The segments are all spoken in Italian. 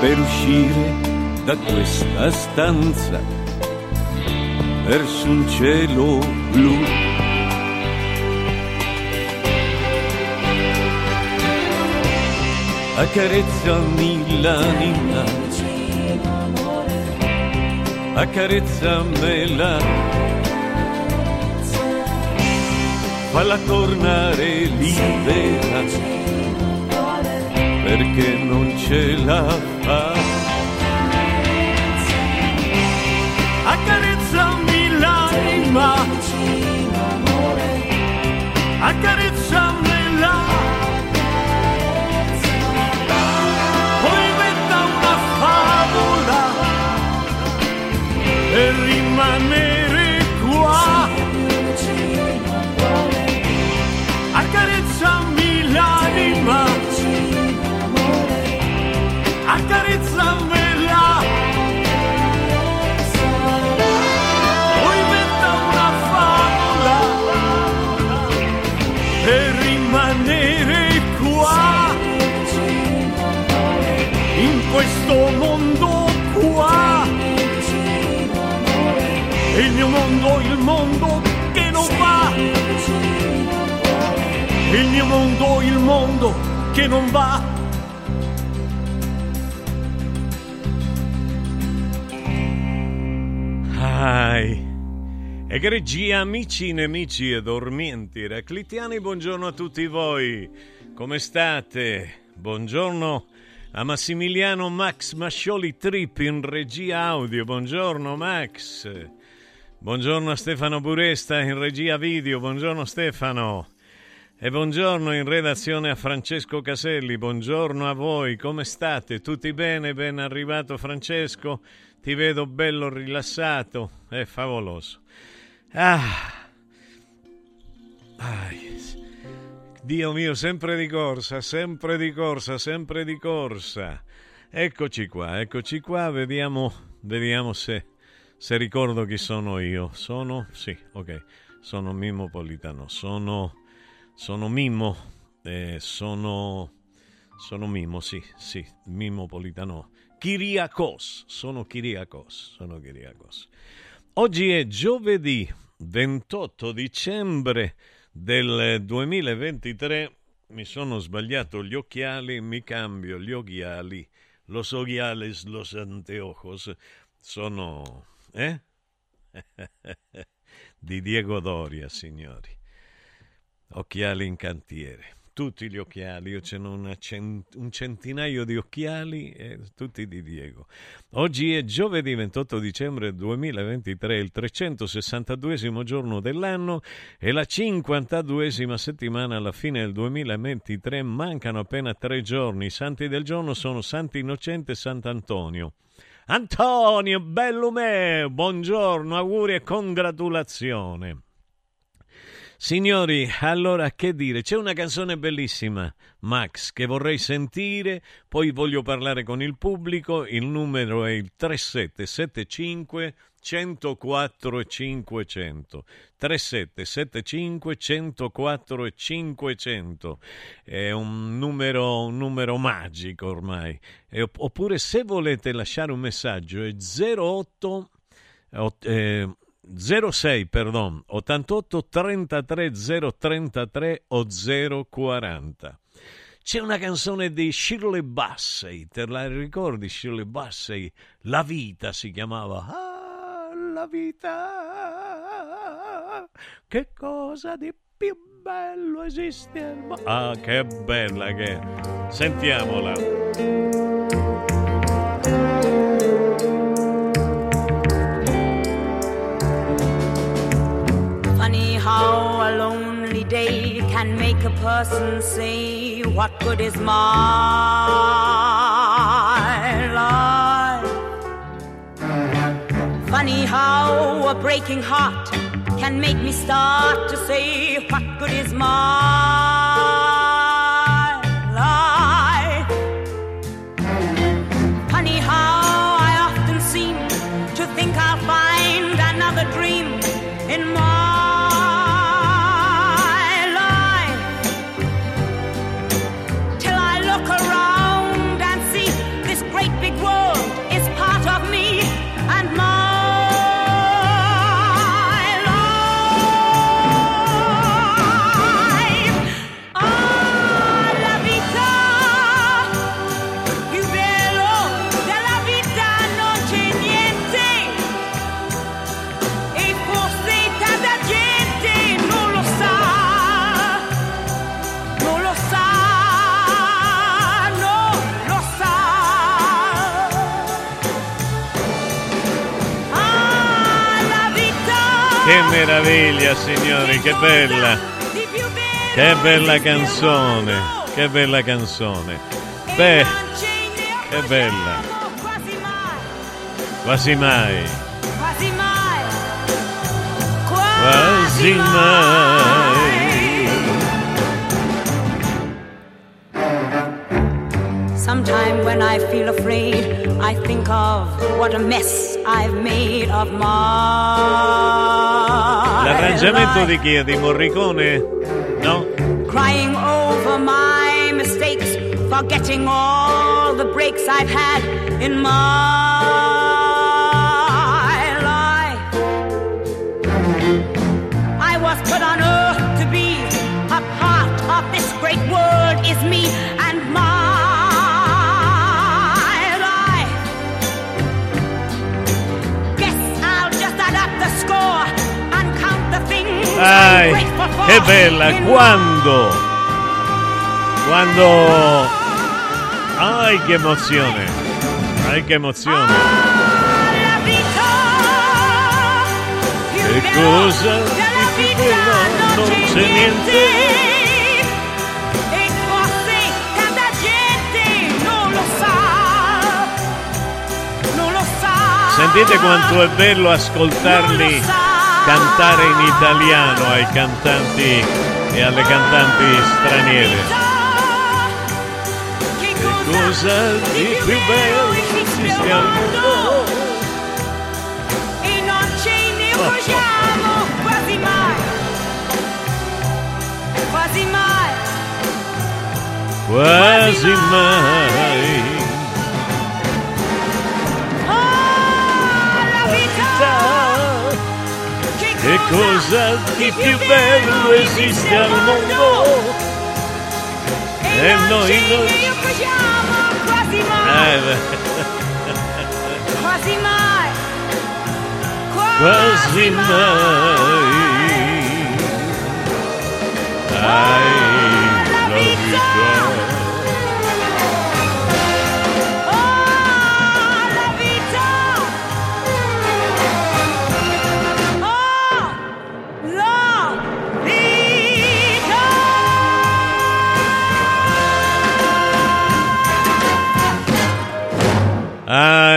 per uscire da questa stanza verso un cielo blu. Accarezzami l'anima, accarezzamela, falla tornare libera perché non ce la accarezzamela. Mondo, il mondo che non va. Ai. Egregia amici, nemici e dormienti eraclitiani, buongiorno a tutti voi. Come state? Buongiorno a Massimiliano Max Mascioli Trip in regia audio. Buongiorno Max. Buongiorno a Stefano Buresta in regia video. Buongiorno Stefano. E buongiorno in redazione a Francesco Caselli. Buongiorno a voi. Come state? Tutti bene? Ben arrivato Francesco? Ti vedo bello rilassato, è favoloso. Ah. Ai. Dio mio, sempre di corsa, sempre di corsa, sempre di corsa. Eccoci qua, eccoci qua, vediamo, vediamo se, se ricordo chi sono io. Sono, sì, ok. sono Mimmo Politano, sono, sono Mimmo, eh, sono, sono Mimmo, sì, sì, Mimmo Politano. Kiriakos, sono Kiriakos, sono Kiriakos. Oggi è giovedì 28 dicembre del 2023, mi sono sbagliato gli occhiali, mi cambio gli occhiali, los occhiales, los anteojos, sono... eh? di Diego Doria, signori. Occhiali in cantiere. Tutti gli occhiali, io ce n'ho cent- un centinaio di occhiali, e tutti di Diego. Oggi è giovedì 28 dicembre 2023, il 362 giorno dell'anno e la 52 settimana alla fine del 2023. Mancano appena tre giorni. I santi del giorno sono Santi Innocente e Sant'Antonio. Antonio, bello me, buongiorno, auguri e congratulazione. Signori, allora che dire? C'è una canzone bellissima, Max, che vorrei sentire, poi voglio parlare con il pubblico, il numero è il 3775 104 e 500 3775 104 e 500 è un numero, un numero magico ormai. E, oppure se volete lasciare un messaggio è 08 eh, 06 perdon 88 33 033 o 040 c'è una canzone di Shirley Bassey, te la ricordi Shirley Bassey? La vita si chiamava. Ah, la vita. Che cosa di più bello esiste al mondo? Ah, che bella che è. Sentiamola. Can make a person say, What good is my life? Funny how a breaking heart can make me start to say, What good is my Che meraviglia, signori, che bella. Che bella canzone. Che bella canzone. Beh, che bella. accorgiamo Quasi mai, quasi mai. quasi mai, Quasi mai. Sometime when I feel afraid, I think of what a mess I've made of my L'arrangiamento di chi? Di Morricone? No? Crying over my mistakes, forgetting all the breaks I've had in my più vita bello non c'è niente. E forse tanta gente non lo sa, non lo sa. Sentite quanto è bello Non ascoltarli lo sa. Cantare in italiano ai cantanti e alle cantanti straniere. Che cosa di più bello esiste al mondo? E non ce ne accorgiamo quasi mai, quasi mai, quasi mai. Che cosa di più bello esiste al mondo? E E non noi ci riusciamo quasi mai, Eh, beh, quasi mai, quasi mai. I La love you vita.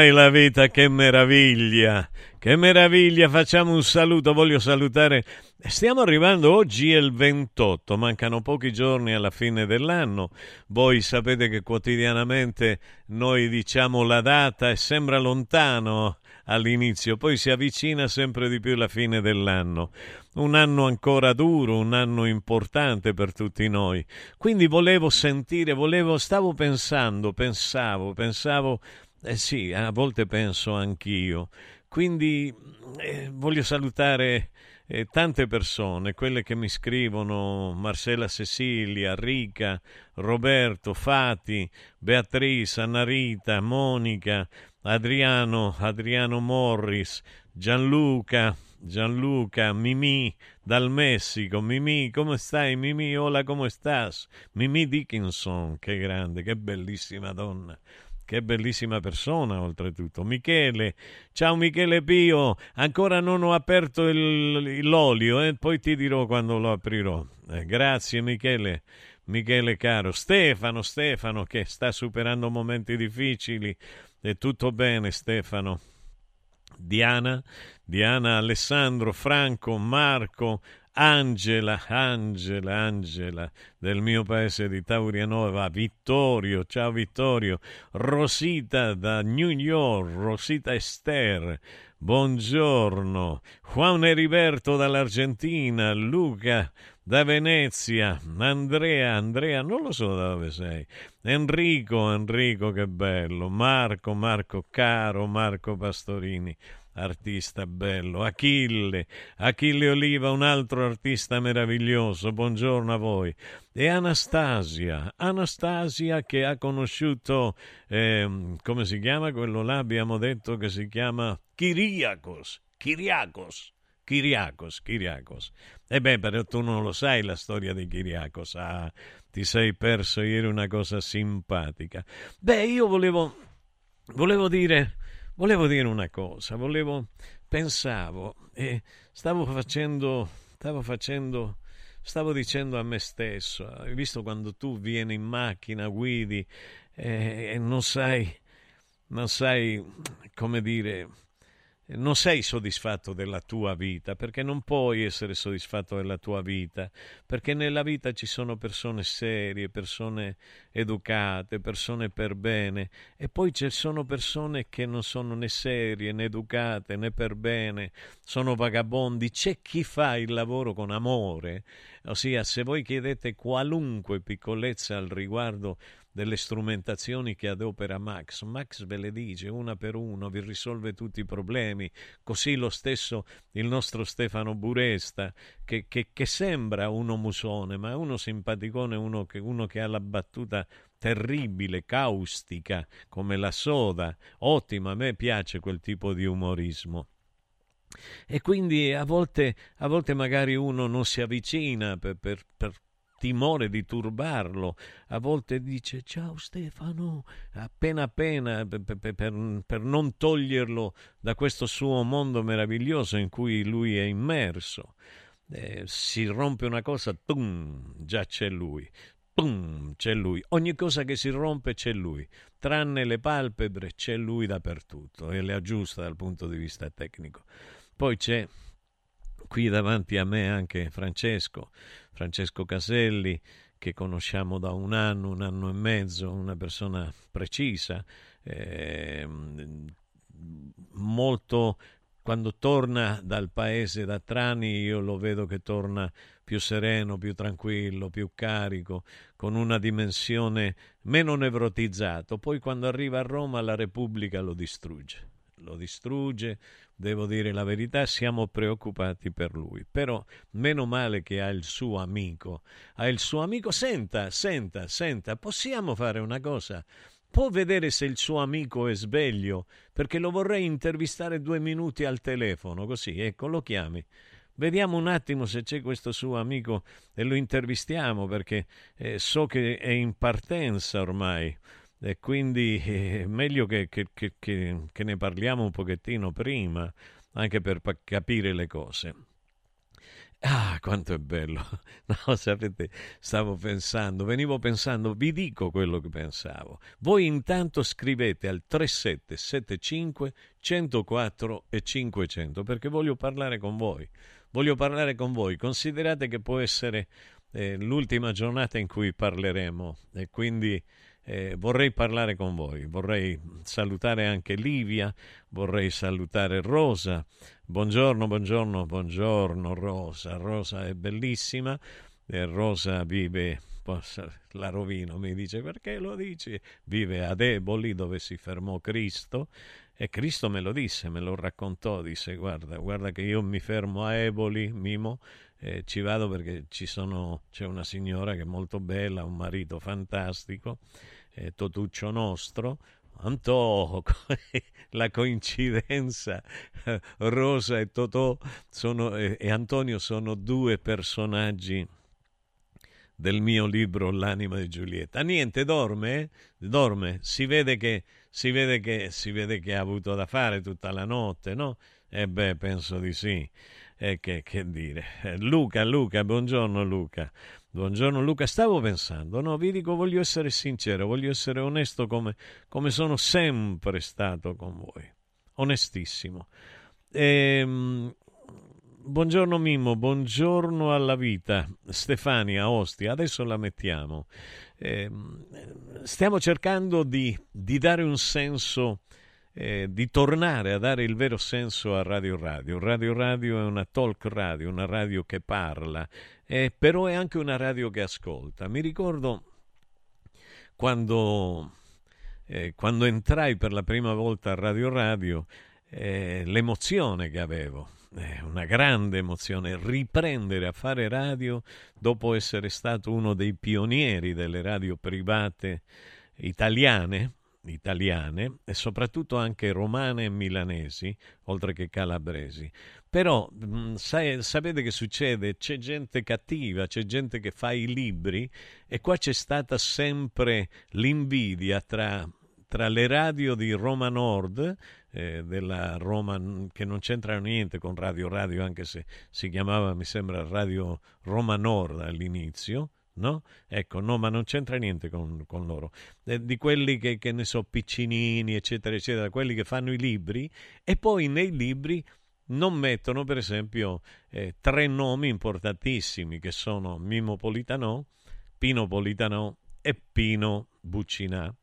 Ai, la vita, che meraviglia! Che meraviglia! Facciamo un saluto, voglio salutare. Stiamo arrivando, oggi è il 28, mancano pochi giorni alla fine dell'anno. Voi sapete che quotidianamente noi diciamo la data e sembra lontano all'inizio, poi si avvicina sempre di più la fine dell'anno. Un anno ancora duro, un anno importante per tutti noi. Quindi volevo sentire, volevo, stavo pensando, pensavo, pensavo eh sì, a volte penso anch'io. Quindi eh, voglio salutare eh, tante persone, quelle che mi scrivono, Marcella Cecilia, Rica, Roberto, Fati, Beatrice, Annarita, Monica, Adriano, Adriano Morris, Gianluca, Gianluca, Mimì dal Messico. Mimì, come stai? Mimì, hola, come stas? Mimì Dickinson, che grande, che bellissima donna. Che bellissima persona, oltretutto. Michele, ciao Michele Pio, ancora non ho aperto il- l'olio, e poi ti dirò quando lo aprirò. Eh, grazie Michele, Michele caro. Stefano, Stefano, che sta superando momenti difficili. È tutto bene, Stefano. Diana, Diana, Alessandro, Franco, Marco, Angela, Angela, Angela del mio paese di Taurianova, Vittorio, ciao Vittorio, Rosita da New York, Rosita Esther, buongiorno, Juan Heriberto dall'Argentina, Luca da Venezia, Andrea, Andrea, non lo so da dove sei, Enrico, Enrico, che bello, Marco, Marco caro, Marco Pastorini artista bello, Achille, Achille Oliva, un altro artista meraviglioso, buongiorno a voi, e Anastasia, Anastasia che ha conosciuto, ehm, come si chiama quello là, abbiamo detto che si chiama Kiriakos, Kiriakos. Kiriakos, Kiriakos. E beh, però tu non lo sai la storia di Kiriakos. Ah, ti sei perso ieri una cosa simpatica. Beh, io volevo, volevo dire, volevo dire una cosa, volevo, pensavo e stavo facendo, stavo facendo, stavo dicendo a me stesso, hai visto quando tu vieni in macchina, guidi e, e non sai, non sai come dire, non sei soddisfatto della tua vita, perché non puoi essere soddisfatto della tua vita, perché nella vita ci sono persone serie, persone educate, persone per bene, e poi ci sono persone che non sono né serie, né educate, né per bene, sono vagabondi. C'è chi fa il lavoro con amore, ossia se voi chiedete qualunque piccolezza al riguardo delle strumentazioni che adopera Max. Max ve le dice una per uno, vi risolve tutti i problemi. Così lo stesso il nostro Stefano Buresta, che, che, che sembra uno musone, ma è uno simpaticone, uno che, uno che ha la battuta terribile, caustica, come la soda. Ottima, a me piace quel tipo di umorismo. E quindi a volte, a volte magari uno non si avvicina per, per, per timore di turbarlo, a volte dice ciao Stefano, appena appena per, per, per, non toglierlo da questo suo mondo meraviglioso in cui lui è immerso. Eh, si rompe una cosa, pum, già c'è lui. Pum, c'è lui. Ogni cosa che si rompe c'è lui. Tranne le palpebre c'è lui dappertutto e le aggiusta dal punto di vista tecnico. Poi c'è qui davanti a me anche Francesco, Francesco Caselli, che conosciamo da un anno, un anno e mezzo, una persona precisa, eh, molto quando torna dal paese da Trani io lo vedo che torna più sereno, più tranquillo, più carico, con una dimensione meno nevrotizzato. Poi quando arriva a Roma la Repubblica lo distrugge. Lo distrugge, devo dire la verità, siamo preoccupati per lui. Però meno male che ha il suo amico. Ha il suo amico, senta, senta, senta, possiamo fare una cosa? Può vedere se il suo amico è sveglio, perché lo vorrei intervistare due minuti al telefono, così, ecco, lo chiami. Vediamo un attimo se c'è questo suo amico e lo intervistiamo perché eh, so che è in partenza ormai e quindi è eh, meglio che, che, che, che ne parliamo un pochettino prima, anche per capire le cose. Ah, quanto è bello! No, sapete, stavo pensando, venivo pensando, vi dico quello che pensavo. Voi intanto scrivete al 3775 104 e 500 perché voglio parlare con voi. Voglio parlare con voi. Considerate che può essere eh, l'ultima giornata in cui parleremo e quindi eh, vorrei parlare con voi. Vorrei salutare anche Livia, vorrei salutare Rosa, Buongiorno, buongiorno, buongiorno Rosa. Rosa è bellissima. E Rosa vive, la rovino, mi dice perché lo dici? Vive ad Eboli dove si fermò Cristo e Cristo me lo disse, me lo raccontò, disse guarda, guarda che io mi fermo a Eboli, Mimo, eh, ci vado perché ci sono, c'è una signora che è molto bella, un marito fantastico, eh, Totuccio nostro, Antò, la coincidenza, Rosa e Totò sono, e, e Antonio sono due personaggi del mio libro L'anima di Giulietta. Niente, dorme, eh? dorme, si vede, che, si, vede che, si vede che ha avuto da fare tutta la notte, no? E beh, penso di sì. E che, che dire. Luca, Luca, buongiorno Luca. Buongiorno Luca, stavo pensando, no, vi dico, voglio essere sincero, voglio essere onesto come, come sono sempre stato con voi, onestissimo. Ehm, buongiorno Mimmo, buongiorno alla vita, Stefania Ostia, adesso la mettiamo. Ehm, stiamo cercando di, di dare un senso eh, di tornare a dare il vero senso a Radio Radio. Radio Radio è una talk radio, una radio che parla, eh, però è anche una radio che ascolta. Mi ricordo quando, eh, quando entrai per la prima volta a Radio Radio, eh, l'emozione che avevo. una grande emozione riprendere a fare radio dopo essere stato uno dei pionieri delle radio private italiane, italiane e soprattutto anche romane e milanesi, oltre che calabresi. Però mh, sai, sapete che succede? C'è gente cattiva, c'è gente che fa i libri e qua c'è stata sempre l'invidia tra, tra le radio di Roma Nord, eh, della Roma, che non c'entrano niente con Radio Radio, anche se si chiamava, mi sembra, Radio Roma Nord all'inizio, no? Ecco, no, ma non c'entra niente con, con loro. Eh, di quelli che, che, ne so, piccinini, eccetera, eccetera, quelli che fanno i libri e poi nei libri non mettono, per esempio, eh, tre nomi importantissimi che sono Mimo Politano, Pino Politano e Pino Buccinà,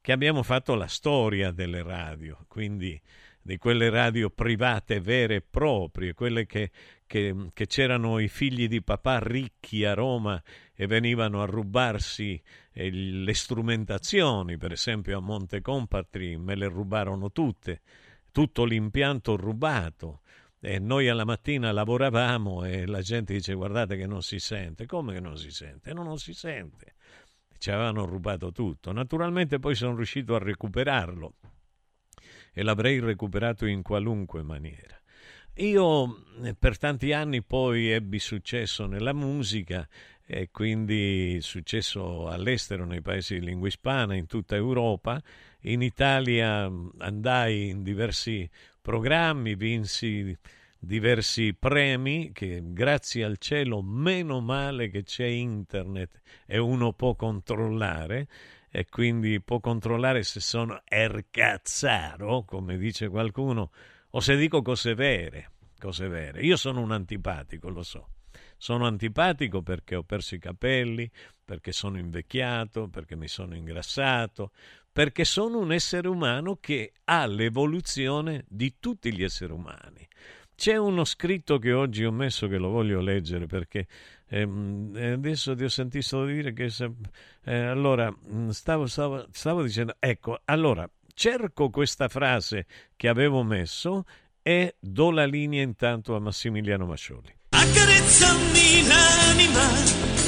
che abbiamo fatto la storia delle radio, quindi di quelle radio private vere e proprie, quelle che, che, che c'erano i figli di papà ricchi a Roma e venivano a rubarsi eh, le strumentazioni, per esempio a Monte Compatri me le rubarono tutte, tutto l'impianto rubato. E noi alla mattina lavoravamo e la gente dice guardate che non si sente. Come che non si sente? No, non si sente. Ci avevano rubato tutto. Naturalmente poi sono riuscito a recuperarlo e l'avrei recuperato in qualunque maniera. Io eh, per tanti anni poi ebbi successo nella musica e quindi successo all'estero, nei paesi di lingua ispana, in tutta Europa. In Italia mm, andai in diversi programmi, vinsi diversi premi che grazie al cielo meno male che c'è internet e uno può controllare e quindi può controllare se sono ercazzaro, come dice qualcuno, o se dico cose vere, cose vere. Io sono un antipatico, lo so. Sono antipatico perché ho perso i capelli, perché sono invecchiato, perché mi sono ingrassato, perché sono un essere umano che ha l'evoluzione di tutti gli esseri umani. C'è uno scritto che oggi ho messo che lo voglio leggere perché ehm, adesso ti ho sentito dire che... Eh, allora, mm, stavo, stavo, stavo dicendo, ecco, allora, cerco questa frase che avevo messo e do la linea intanto a Massimiliano Mascioli. Accarezzami l'anima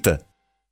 Anitta.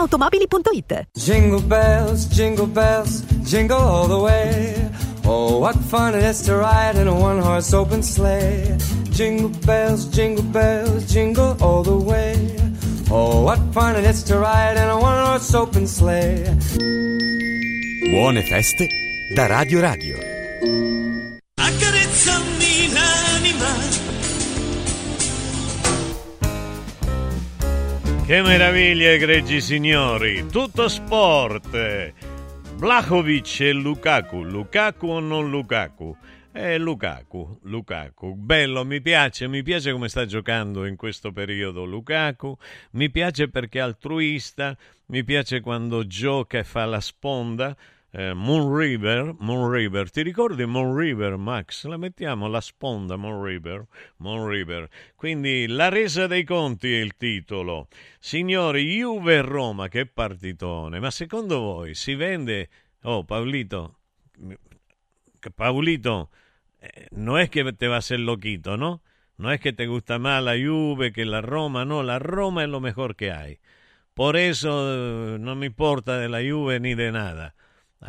automobili.it Jingle bells, jingle bells, jingle all the way. Oh, what fun it is to ride in a one horse open sleigh. Jingle bells, jingle bells, jingle all the way. Oh, what fun it is to ride in a one horse open sleigh. Buone feste da Radio Radio. Che meraviglia, egregi signori! Tutto sport! Vlahovic e Lukaku, Lukaku o non Lukaku? Eh, Lukaku, Lukaku, bello, mi piace, mi piace come sta giocando in questo periodo Lukaku, mi piace perché è altruista, mi piace quando gioca e fa la sponda, eh, Moon River, Moon River, ti ricordi Moon River, Max? La mettiamo la sponda Moon River, Moon River. Quindi la resa dei conti è il titolo. Signori, Juve Roma, che partitone. Ma secondo voi si vende... Oh, Paolito, Paolito, eh, non è che te vas el loquito, ¿no? No es que te gusta más la Juve que la Roma, no, la Roma es lo mejor que hay. Por eso eh, no me importa de la Juve ni de nada.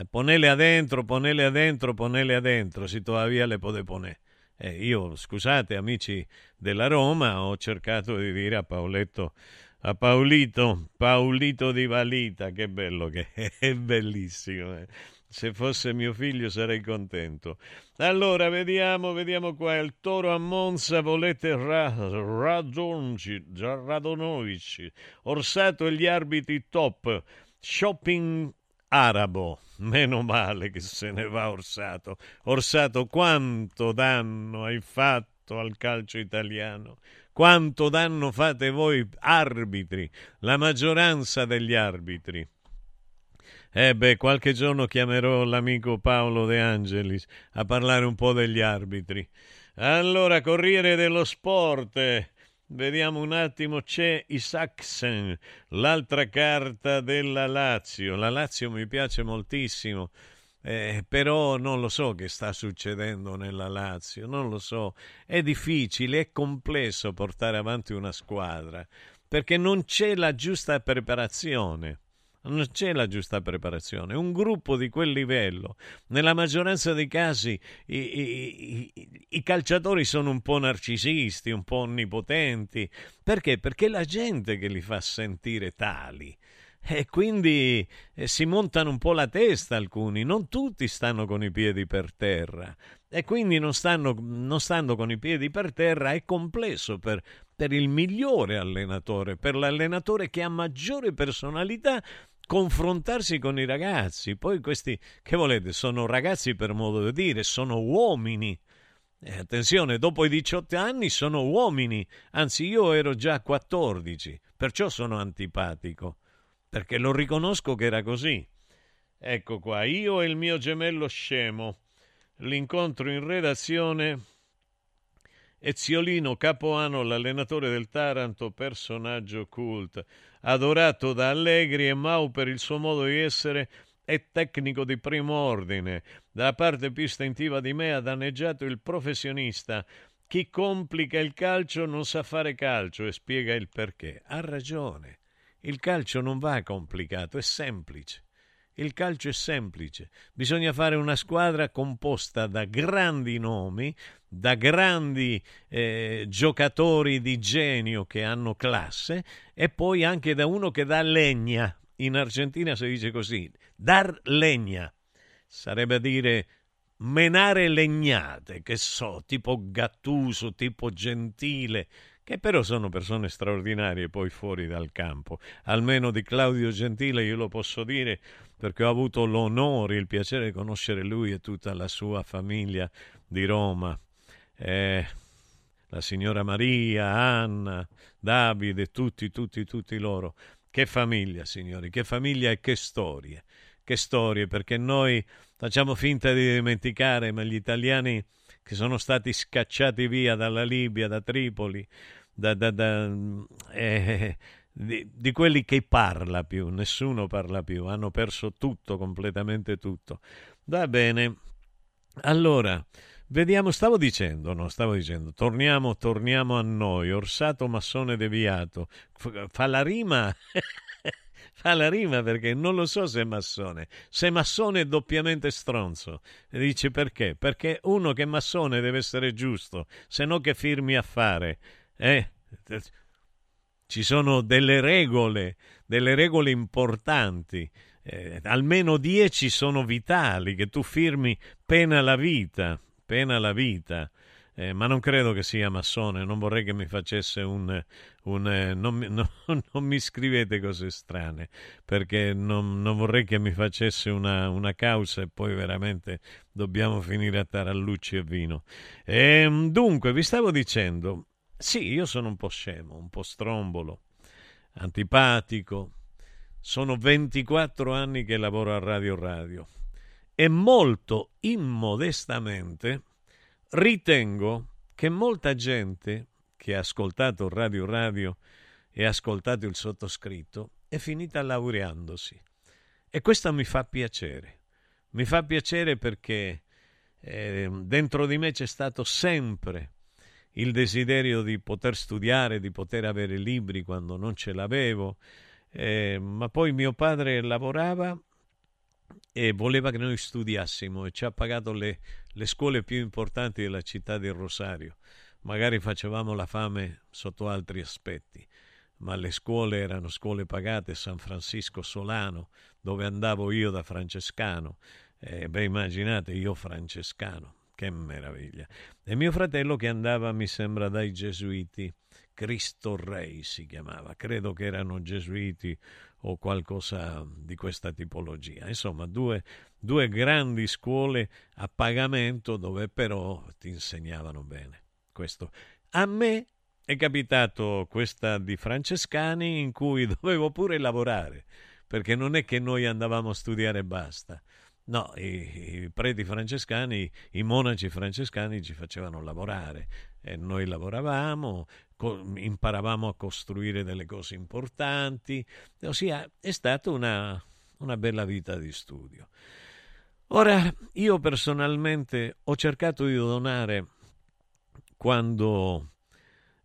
Ponele adentro, ponele adentro, ponele adentro, se todavía le puede poner. Eh, io, scusate, amici della Roma, ho cercato di dire a Paoletto, a Paolito, Paolito di Valita, che bello che è, è bellissimo. Eh. Se fosse mio figlio sarei contento. Allora, vediamo, vediamo qua. Il toro a Monza, volete Ra- Radonci, Radonovic, Orsato e gli arbitri top. Shopping arabo. Meno male che se ne va Orsato. Orsato, quanto danno hai fatto al calcio italiano? Quanto danno fate voi arbitri, la maggioranza degli arbitri? Eh beh, qualche giorno chiamerò l'amico Paolo De Angelis a parlare un po' degli arbitri. Allora, Corriere dello Sport. Vediamo un attimo, c'è Isaacsen, l'altra carta della Lazio. La Lazio mi piace moltissimo, eh, però non lo so che sta succedendo nella Lazio, non lo so. È difficile, è complesso portare avanti una squadra, perché non c'è la giusta preparazione non c'è la giusta preparazione. Un gruppo di quel livello, nella maggioranza dei casi, i, i, i, i, calciatori sono un po' narcisisti, un po' onnipotenti. Perché? Perché è la gente che li fa sentire tali. E quindi eh, si montano un po' la testa alcuni, non tutti stanno con i piedi per terra. E quindi non, stanno, non stando con i piedi per terra è complesso per, per il migliore allenatore, per l'allenatore che ha maggiore personalità confrontarsi con i ragazzi. Poi questi, che volete, sono ragazzi per modo di dire, sono uomini. Eh, attenzione, dopo i 18 anni sono uomini, anzi io ero già 14, perciò sono antipatico, perché lo riconosco che era così. Ecco qua, io e il mio gemello scemo. L'incontro in redazione Eziolino Capoano, l'allenatore del Taranto, personaggio cult, adorato da Allegri e Mau per il suo modo di essere e tecnico di primo ordine. Dalla parte più istintiva di me ha danneggiato il professionista. Chi complica il calcio non sa fare calcio e spiega il perché. Ha ragione. Il calcio non va complicato, è semplice. Il calcio è semplice, bisogna fare una squadra composta da grandi nomi, da grandi eh, giocatori di genio che hanno classe e poi anche da uno che dà legna. In Argentina si dice così, dar legna. Sarebbe a dire menare legnate, che so, tipo Gattuso, tipo Gentile, che però sono persone straordinarie poi fuori dal campo. Almeno di Claudio Gentile io lo posso dire perché ho avuto l'onore, il piacere di conoscere lui e tutta la sua famiglia di Roma. Eh, la signora Maria, Anna, Davide, tutti, tutti, tutti loro. Che famiglia, signori, che famiglia e che storie. Che storie, perché noi facciamo finta di dimenticare, ma gli italiani che sono stati scacciati via dalla Libia, da Tripoli, da, da, da, eh, di, di, quelli che parla più, nessuno parla più, hanno perso tutto, completamente tutto. Va bene, allora, vediamo, stavo dicendo, no, stavo dicendo, torniamo, torniamo a noi, Orsato Massone deviato, fa la rima... fa la rima perché non lo so se è massone. Se è massone è doppiamente stronzo. E dice perché? Perché uno che è massone deve essere giusto, se no che firmi a fare. Eh? Ci sono delle regole, delle regole importanti. Eh, almeno dieci sono vitali, che tu firmi pena la vita, pena la vita. eh, ma non credo che sia massone, non vorrei che mi facesse un... un eh, non, no, non, mi scrivete cose strane, perché non, non vorrei che mi facesse una, una, causa e poi veramente dobbiamo finire a tarallucci e vino. E, ehm, dunque, vi stavo dicendo, sì, io sono un po' scemo, un po' strombolo, antipatico, sono 24 anni che lavoro a Radio Radio e molto immodestamente ritengo che molta gente che ha ascoltato Radio Radio e ha ascoltato il sottoscritto è finita laureandosi. E questo mi fa piacere. Mi fa piacere perché eh, dentro di me c'è stato sempre il desiderio di poter studiare, di poter avere libri quando non ce l'avevo, eh, ma poi mio padre lavorava e voleva che noi studiassimo e ci ha pagato le, le scuole più importanti della città di Rosario. Magari facevamo la fame sotto altri aspetti, ma le scuole erano scuole pagate, San Francisco Solano, dove andavo io da francescano. Eh, beh, immaginate, io francescano, che meraviglia. E mio fratello che andava, mi sembra, dai gesuiti, Cristo Rei si chiamava, credo che erano gesuiti o qualcosa di questa tipologia. Insomma, due, due grandi scuole a pagamento dove però ti insegnavano bene. Questo. A me è capitato questa di Francescani in cui dovevo pure lavorare, perché non è che noi andavamo a studiare e basta. No, i, i preti francescani, i monaci francescani ci facevano lavorare e noi lavoravamo, imparavamo a costruire delle cose importanti, ossia è stata una, una bella vita di studio. Ora, io personalmente ho cercato di donare quando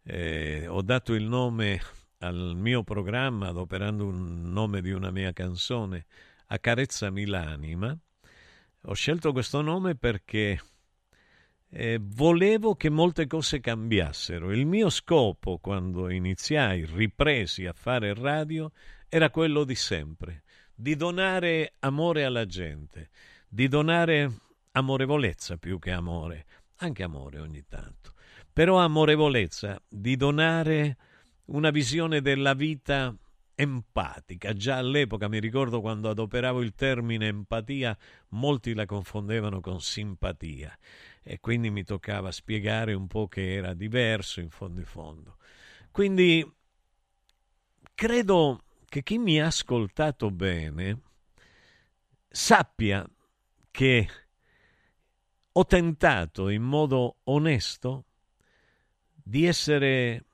eh, ho dato il nome al mio programma, adoperando un nome di una mia canzone, Accarezzami l'anima, ho scelto questo nome perché eh, volevo che molte cose cambiassero. Il mio scopo quando iniziai, ripresi a fare radio, era quello di sempre, di donare amore alla gente, di donare amorevolezza più che amore, anche amore ogni tanto, però amorevolezza, di donare una visione della vita empatica. Già all'epoca mi ricordo quando adoperavo il termine empatia, molti la confondevano con simpatia e quindi mi toccava spiegare un po' che era diverso in fondo in fondo. Quindi credo che chi mi ha ascoltato bene sappia che ho tentato in modo onesto di essere,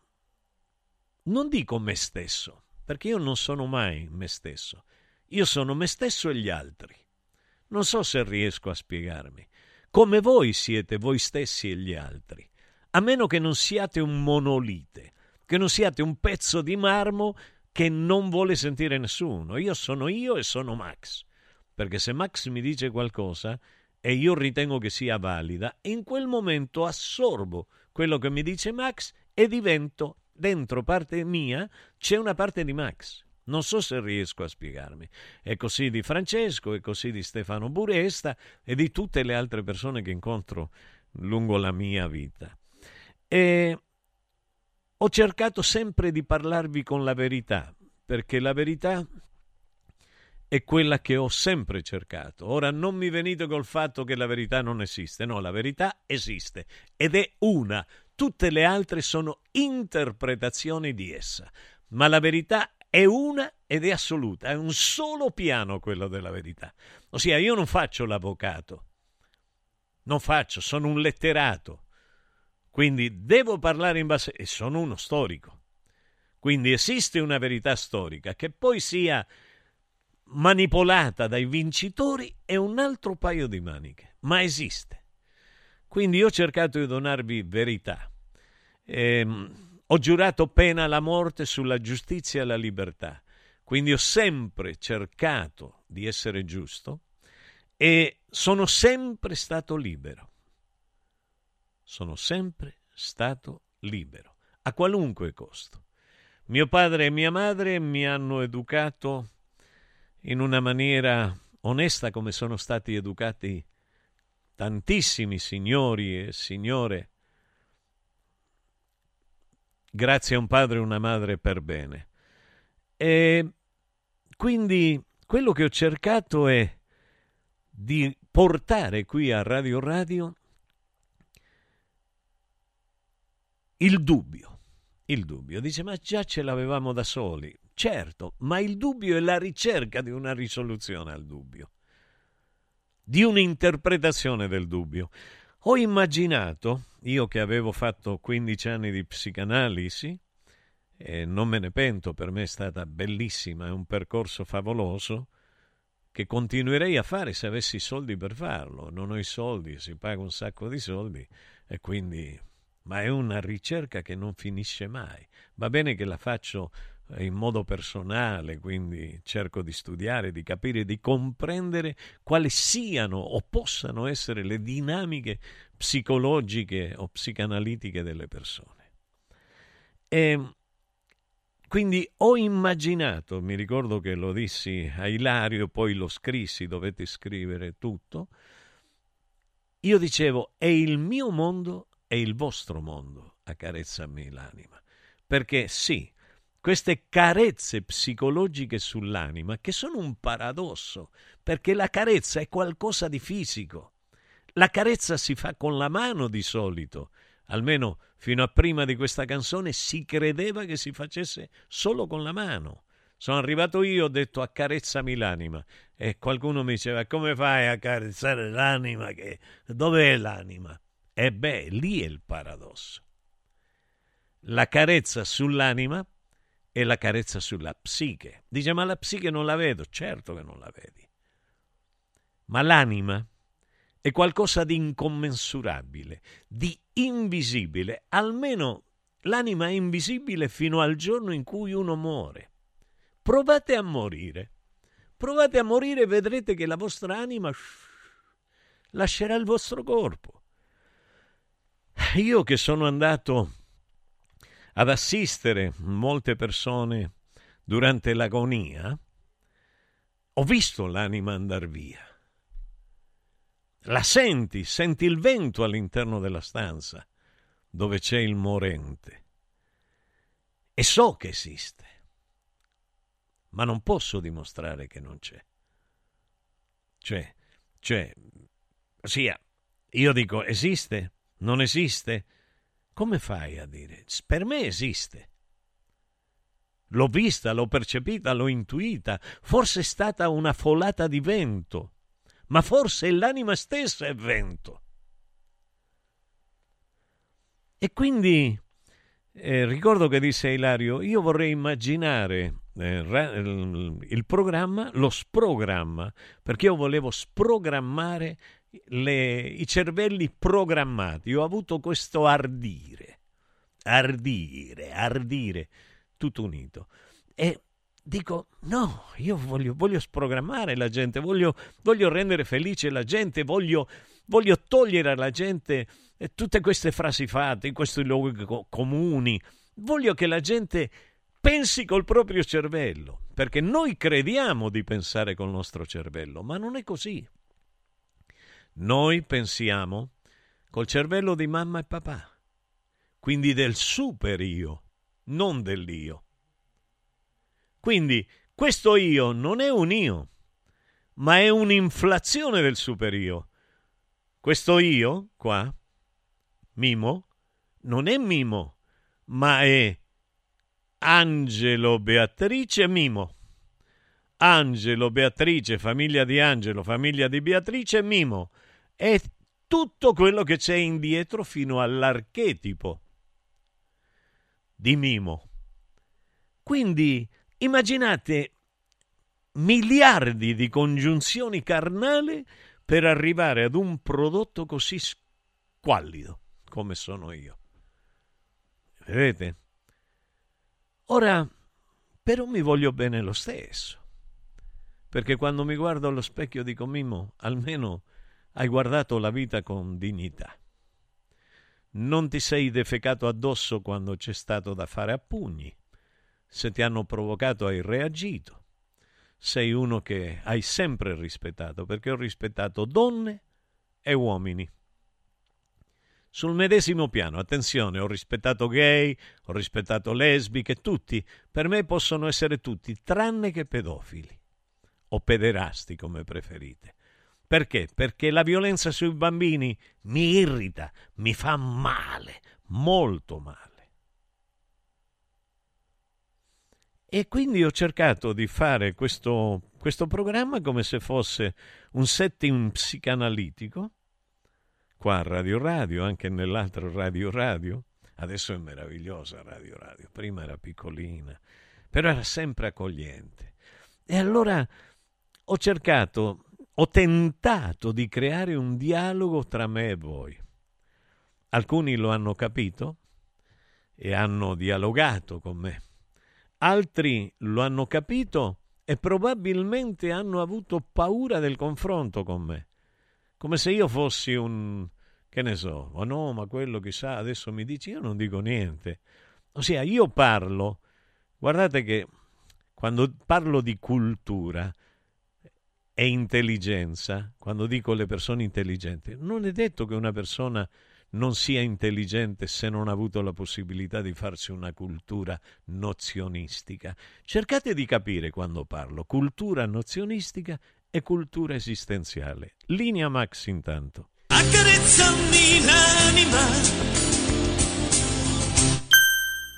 non dico me stesso, perché io non sono mai me stesso, io sono me stesso e gli altri. Non so se riesco a spiegarmi come voi siete voi stessi e gli altri, a meno che non siate un monolite, che non siate un pezzo di marmo che non vuole sentire nessuno. Io sono io e sono Max, perché se Max mi dice qualcosa e io ritengo che sia valida, in quel momento assorbo quello che mi dice Max e divento dentro parte mia, c'è una parte di Max. Non so se riesco a spiegarmi. È così di Francesco, è così di Stefano Buresta e di tutte le altre persone che incontro lungo la mia vita. E ho cercato sempre di parlarvi con la verità, perché la verità è quella che ho sempre cercato. Ora non mi venite col fatto che la verità non esiste, no, la verità esiste ed è una, tutte le altre sono interpretazioni di essa, ma la verità è una ed è assoluta, è un solo piano quello della verità. Ossia, io non faccio l'avvocato, non faccio, sono un letterato, quindi devo parlare in base... e sono uno storico. Quindi esiste una verità storica che poi sia manipolata dai vincitori è un altro paio di maniche, ma esiste. Quindi io ho cercato di donarvi verità. Ehm, ho giurato pena alla morte sulla giustizia e la libertà. Quindi ho sempre cercato di essere giusto e sono sempre stato libero. Sono sempre stato libero, a qualunque costo. Mio padre e mia madre mi hanno educato in una maniera onesta come sono stati educati tantissimi signori e signore grazie a un padre e una madre per bene. E quindi quello che ho cercato è di portare qui a Radio Radio il dubbio. Il dubbio. Dice, ma già ce l'avevamo da soli. Certo, ma il dubbio è la ricerca di una risoluzione al dubbio, di un'interpretazione del dubbio. Ho immaginato, io che avevo fatto 15 anni di psicanalisi, e non me ne pento, per me è stata bellissima, è un percorso favoloso, che continuerei a fare se avessi i soldi per farlo. Non ho i soldi, si paga un sacco di soldi e quindi... Ma è una ricerca che non finisce mai. Va bene che la faccio in modo personale, quindi cerco di studiare, di capire, di comprendere quali siano o possano essere le dinamiche psicologiche o psicanalitiche delle persone. E quindi ho immaginato, mi ricordo che lo dissi a Ilario, poi lo scrissi, dovete scrivere tutto, io dicevo è il mio mondo e il vostro mondo, accarezzami l'anima. Perché sì, queste carezze psicologiche sull'anima, che sono un paradosso, perché la carezza è qualcosa di fisico. La carezza si fa con la mano di solito, almeno fino a prima di questa canzone si credeva che si facesse solo con la mano. Sono arrivato io, ho detto accarezzami l'anima e qualcuno mi diceva come fai a accarezzare l'anima? Che... Dov'è l'anima? E beh, lì è il paradosso. La carezza sull'anima e la carezza sulla psiche. Dice ma la psiche non la vedo, certo che non la vedi. Ma l'anima è qualcosa di incommensurabile, di invisibile, almeno l'anima è invisibile fino al giorno in cui uno muore. Provate a morire, provate a morire e vedrete che la vostra anima lascerà il vostro corpo. Io che sono andato ad assistere molte persone durante l'agonia, ho visto l'anima andare via la senti, senti il vento all'interno della stanza dove c'è il morente. E so che esiste, ma non posso dimostrare che non c'è. Cioè, cioè, sia, io dico esiste, non esiste. Come fai a dire? Per me esiste. L'ho vista, l'ho percepita, l'ho intuita. Forse è stata una folata di vento ma forse l'anima stessa è vento. E quindi eh, ricordo che disse Ilario, io vorrei immaginare eh, il programma, lo sprogramma, perché io volevo sprogrammare le, i cervelli programmati. Ho avuto questo ardire, ardire, ardire, tutto unito. E dico no, io voglio, voglio sprogrammare la gente, voglio, voglio, rendere felice la gente, voglio, voglio togliere alla gente eh, tutte queste frasi fatte in questi luoghi co- comuni, voglio che la gente pensi col proprio cervello, perché noi crediamo di pensare col nostro cervello, ma non è così. Noi pensiamo col cervello di mamma e papà, quindi del super io, non dell'io. Quindi questo io non è un io, ma è un'inflazione del superio. Questo io, qua, Mimo, non è Mimo, ma è Angelo, Beatrice, Mimo. Angelo, Beatrice, famiglia di Angelo, famiglia di Beatrice, Mimo. È tutto quello che c'è indietro fino all'archetipo di Mimo. Quindi Immaginate miliardi di congiunzioni carnali per arrivare ad un prodotto così squallido come sono io. Vedete? Ora, però mi voglio bene lo stesso, perché quando mi guardo allo specchio dico Mimmo, almeno hai guardato la vita con dignità. Non ti sei defecato addosso quando c'è stato da fare a pugni se ti hanno provocato hai reagito. Sei uno che hai sempre rispettato, perché ho rispettato donne e uomini. sul medesimo piano. Attenzione, ho rispettato gay, ho rispettato lesbiche, tutti. Per me possono essere tutti, tranne che pedofili o pederasti come preferite. Perché? Perché la violenza sui bambini mi irrita, mi fa male, molto male. E quindi ho cercato di fare questo, questo programma come se fosse un setting psicanalitico, qua a Radio Radio, anche nell'altro Radio Radio. Adesso è meravigliosa Radio Radio, prima era piccolina, però era sempre accogliente. E allora ho cercato, ho tentato di creare un dialogo tra me e voi. Alcuni lo hanno capito e hanno dialogato con me. Altri lo hanno capito e probabilmente hanno avuto paura del confronto con me. Come se io fossi un... che ne so, oh no, ma quello chissà, adesso mi dici, io non dico niente. Ossia, io parlo, guardate che quando parlo di cultura, e intelligenza, quando dico le persone intelligenti, non è detto che una persona non sia intelligente se non ha avuto la possibilità di farsi una cultura nozionistica. Cercate di capire quando parlo cultura nozionistica e cultura esistenziale. Linea Max intanto. Accarezzami l'anima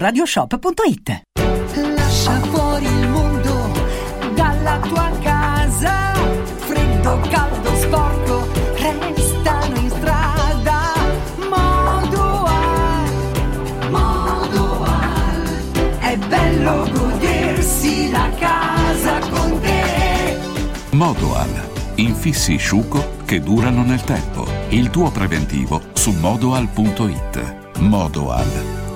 radioradioshop.it. Lascia fuori il mondo dalla tua casa. Freddo, caldo, sporco, restano in strada. Modoal, Modoal. È bello godersi la casa con te. Modoal. Infissi Sciuco che durano nel tempo. Il tuo preventivo su modoal.it. Modoal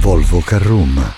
Volvo Carroom.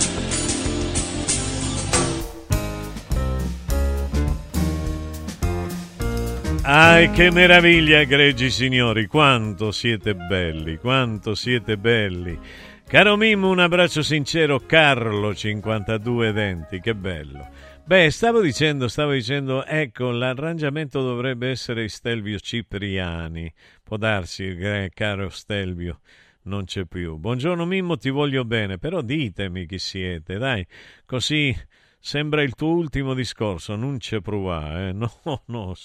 Ah, che meraviglia, egregi signori, quanto siete belli, quanto siete belli. Caro Mimmo, un abbraccio sincero, Carlo, 52 denti, che bello. Beh, stavo dicendo, stavo dicendo, ecco, l'arrangiamento dovrebbe essere Stelvio Cipriani. Può darsi, eh, caro Stelvio, non c'è più. Buongiorno Mimmo, ti voglio bene, però ditemi chi siete, dai, così Sembra il tuo ultimo discorso, non c'è prova, eh? No, no,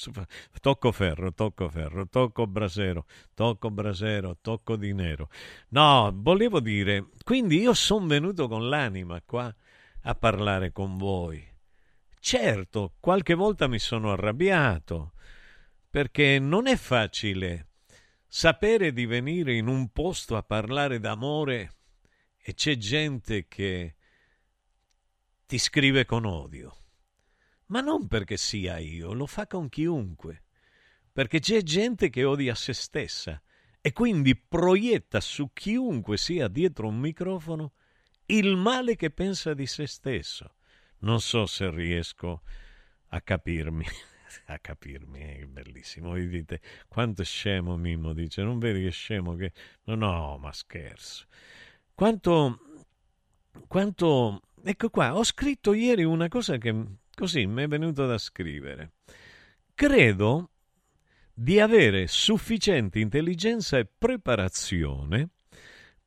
tocco ferro, tocco ferro, tocco brasero, tocco brasero, tocco di nero. No, volevo dire, quindi io sono venuto con l'anima qua a parlare con voi. Certo, qualche volta mi sono arrabbiato, perché non è facile sapere di venire in un posto a parlare d'amore e c'è gente che ti scrive con odio. Ma non perché sia io, lo fa con chiunque. Perché c'è gente che odia se stessa e quindi proietta su chiunque sia dietro un microfono il male che pensa di se stesso. Non so se riesco a capirmi. a capirmi, è bellissimo. Vi dite quanto è scemo Mimmo dice, non vedi che scemo che... No, no, ma scherzo. Quanto... Quanto Ecco qua, ho scritto ieri una cosa che così mi è venuto da scrivere. Credo di avere sufficiente intelligenza e preparazione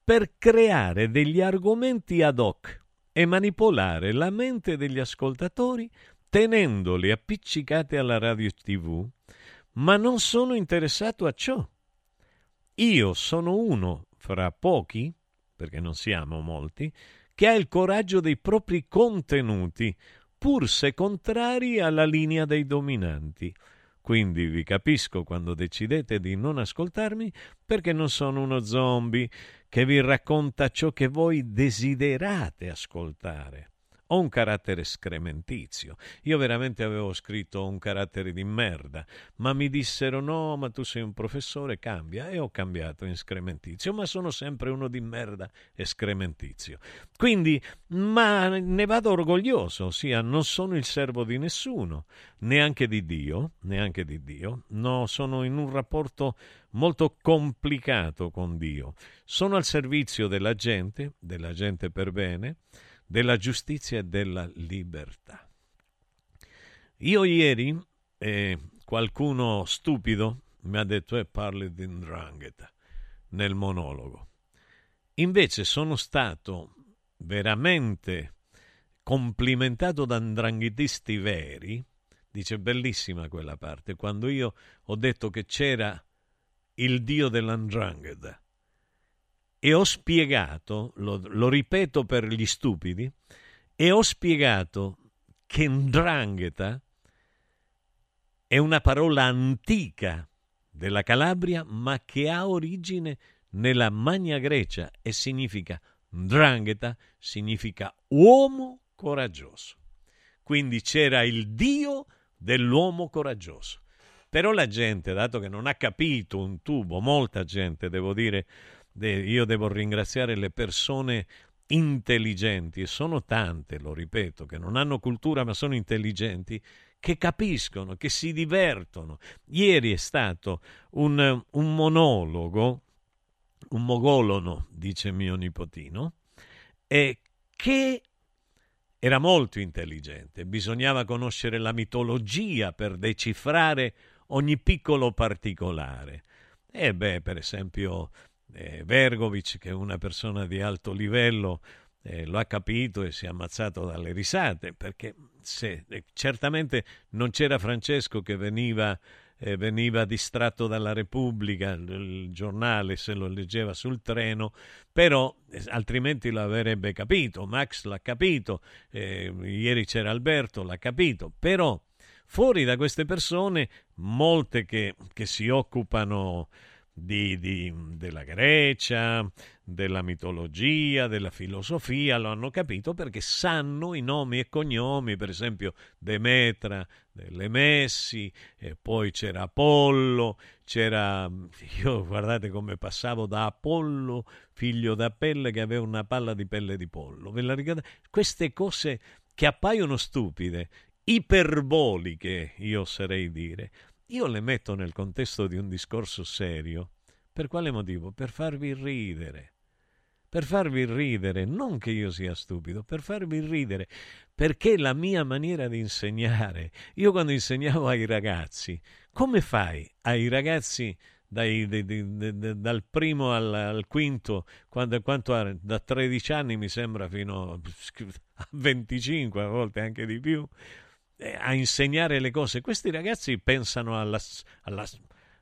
per creare degli argomenti ad hoc e manipolare la mente degli ascoltatori tenendoli appiccicati alla radio TV, ma non sono interessato a ciò. Io sono uno fra pochi, perché non siamo molti, che ha il coraggio dei propri contenuti, pur se contrari alla linea dei dominanti. Quindi vi capisco quando decidete di non ascoltarmi perché non sono uno zombie che vi racconta ciò che voi desiderate ascoltare. Ho un carattere scrementizio. Io veramente avevo scritto un carattere di merda, ma mi dissero no, ma tu sei un professore, cambia. E ho cambiato in scrementizio, ma sono sempre uno di merda e scrementizio. Quindi, ma ne vado orgoglioso, ossia non sono il servo di nessuno, neanche di Dio, neanche di Dio. No, sono in un rapporto molto complicato con Dio. Sono al servizio della gente, della gente per bene, della giustizia e della libertà. Io ieri, eh, qualcuno stupido mi ha detto e eh, parli di Ndrangheta nel monologo. Invece sono stato veramente complimentato da ndranghetisti veri, dice bellissima quella parte, quando io ho detto che c'era il dio dell'andrangheta e ho spiegato, lo, lo ripeto per gli stupidi, e ho spiegato che ndrangheta è una parola antica della Calabria, ma che ha origine nella Magna Grecia e significa ndrangheta, significa uomo coraggioso. Quindi c'era il Dio dell'uomo coraggioso. Però la gente, dato che non ha capito un tubo, molta gente, devo dire, io devo ringraziare le persone intelligenti, e sono tante, lo ripeto, che non hanno cultura ma sono intelligenti, che capiscono, che si divertono. Ieri è stato un, un monologo, un mogolono, dice mio nipotino, e che era molto intelligente, bisognava conoscere la mitologia per decifrare ogni piccolo particolare. E beh, per esempio, eh, Vergovic, che è una persona di alto livello, eh, lo ha capito e si è ammazzato dalle risate, perché se, eh, certamente non c'era Francesco che veniva, eh, veniva distratto dalla Repubblica, il, giornale se lo leggeva sul treno, però eh, altrimenti lo avrebbe capito, Max l'ha capito, eh, ieri c'era Alberto, l'ha capito, però fuori da queste persone, molte che, che si occupano di, di, della Grecia, della mitologia, della filosofia, lo hanno capito perché sanno i nomi e cognomi, per esempio Demetra, delle Messi, e poi c'era Apollo, c'era, io guardate come passavo da Apollo, figlio da pelle che aveva una palla di pelle di pollo, ve la ricordate? Queste cose che appaiono stupide, iperboliche, io oserei dire, io le metto nel contesto di un discorso serio. Per quale motivo? Per farvi ridere. Per farvi ridere, non che io sia stupido, per farvi ridere, perché la mia maniera di insegnare, io quando insegnavo ai ragazzi, come fai ai ragazzi dai, di, di, di, dal primo al, al quinto, quando, quanto, da 13 anni mi sembra fino a 25, a volte anche di più, a insegnare le cose. Questi ragazzi pensano alla, alla,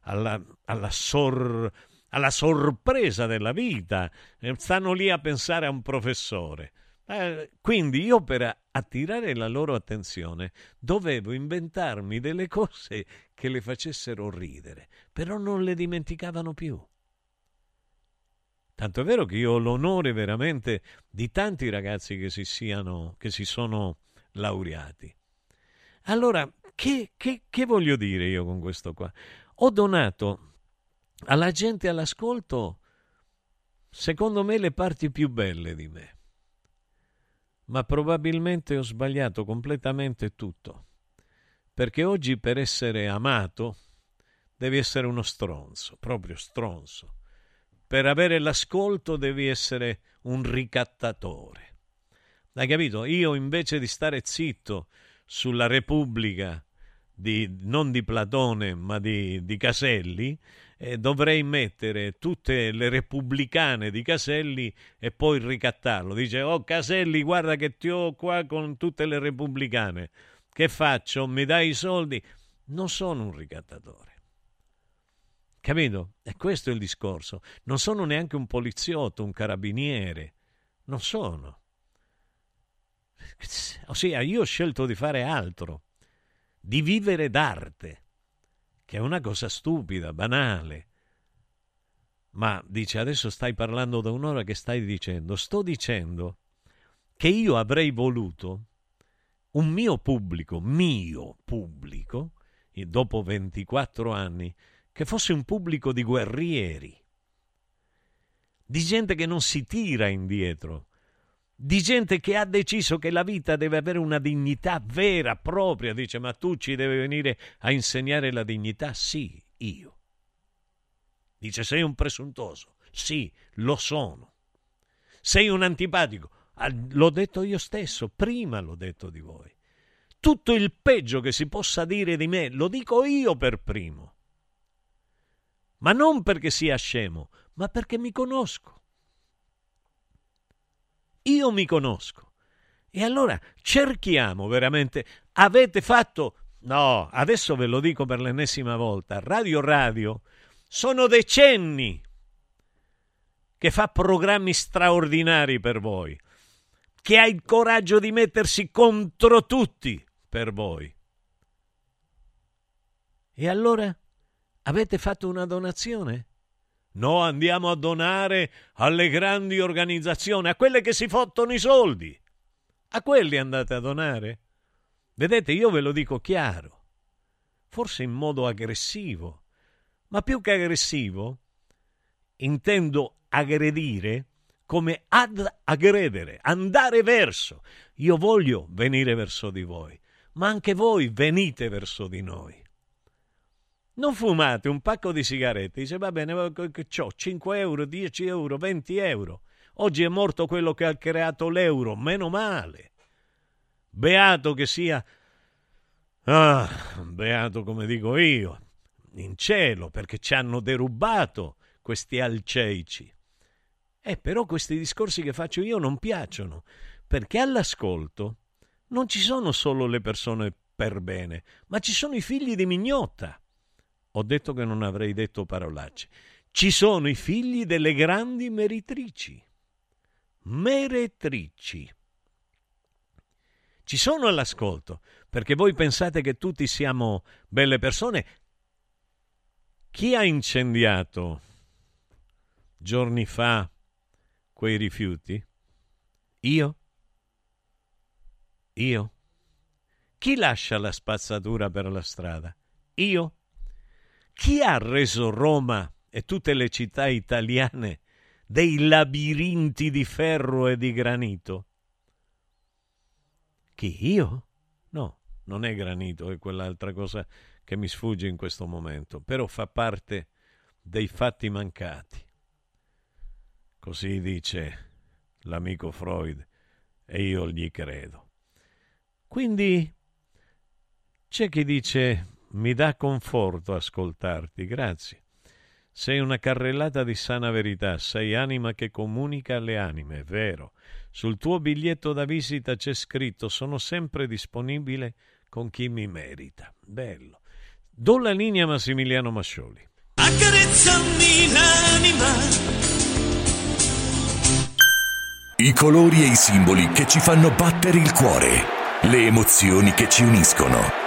alla, alla, sor, alla sorpresa della vita, eh, stanno lì a pensare a un professore. Eh, quindi io per attirare la loro attenzione dovevo inventarmi delle cose che le facessero ridere, però non le dimenticavano più. Tanto è vero che io ho l'onore veramente di tanti ragazzi che si, siano, che si sono laureati. Allora, che, che, che voglio dire io con questo qua? Ho donato alla gente all'ascolto, secondo me, le parti più belle di me. Ma probabilmente ho sbagliato completamente tutto. Perché oggi per essere amato devi essere uno stronzo, proprio stronzo. Per avere l'ascolto devi essere un ricattatore. Hai capito? Io invece di stare zitto sulla Repubblica, di, non di Platone ma di, di Caselli, eh, dovrei mettere tutte le repubblicane di Caselli e poi ricattarlo. Dice, oh Caselli, guarda che ti ho qua con tutte le repubblicane. Che faccio? Mi dai i soldi? Non sono un ricattatore. Capito? E questo è il discorso. Non sono neanche un poliziotto, un carabiniere. Non sono. Ossia, io ho scelto di fare altro, di vivere d'arte, che è una cosa stupida, banale. Ma dice, adesso stai parlando da un'ora che stai dicendo? Sto dicendo che io avrei voluto un mio pubblico, mio pubblico, dopo 24 anni, che fosse un pubblico di guerrieri, di gente che non si tira indietro, di gente che ha deciso che la vita deve avere una dignità vera, propria. Dice, ma tu ci devi venire a insegnare la dignità? Sì, io. Dice, sei un presuntuoso? Sì, lo sono. Sei un antipatico? L'ho detto io stesso, prima l'ho detto di voi. Tutto il peggio che si possa dire di me lo dico io per primo. Ma non perché sia scemo, ma perché mi conosco. Io mi conosco. E allora cerchiamo veramente. Avete fatto. No, adesso ve lo dico per l'ennesima volta. Radio Radio sono decenni che fa programmi straordinari per voi, che ha il coraggio di mettersi contro tutti per voi. E allora avete fatto una donazione? No, andiamo a donare alle grandi organizzazioni, a quelle che si fottono i soldi. A quelli andate a donare. Vedete, io ve lo dico chiaro, forse in modo aggressivo, ma più che aggressivo, intendo aggredire come ad aggredere, andare verso. Io voglio venire verso di voi, ma anche voi venite verso di noi. Non fumate un pacco di sigarette. Dice, va bene, ho 5 euro, 10 euro, 20 euro. Oggi è morto quello che ha creato l'euro, meno male. beato che sia, ah, beato come dico io, in cielo, perché ci hanno derubato questi alceici. Eh, però questi discorsi che faccio io non piacciono, perché all'ascolto non ci sono solo le persone per bene, ma ci sono i figli di mignotta. Ho detto che non avrei detto parolacce. Ci sono i figli delle grandi meritrici. Meretrici. Ci sono all'ascolto, perché voi pensate che tutti siamo belle persone. Chi ha incendiato giorni fa quei rifiuti? Io? Io? Chi lascia la spazzatura per la strada? Io? Chi ha reso Roma e tutte le città italiane dei labirinti di ferro e di granito? Chi? Io? No, non è granito, è quell'altra cosa che mi sfugge in questo momento, però fa parte dei fatti mancati. Così dice l'amico Freud e io gli credo. Quindi c'è chi dice mi dà conforto ascoltarti, grazie. Sei una carrellata di sana verità, sei anima che comunica alle anime, è vero. Sul tuo biglietto da visita c'è scritto sono sempre disponibile con chi mi merita. Bello. Do la linea a Massimiliano Mascioli. Accarezzami l'anima. I colori e i simboli che ci fanno battere il cuore, le emozioni che ci uniscono,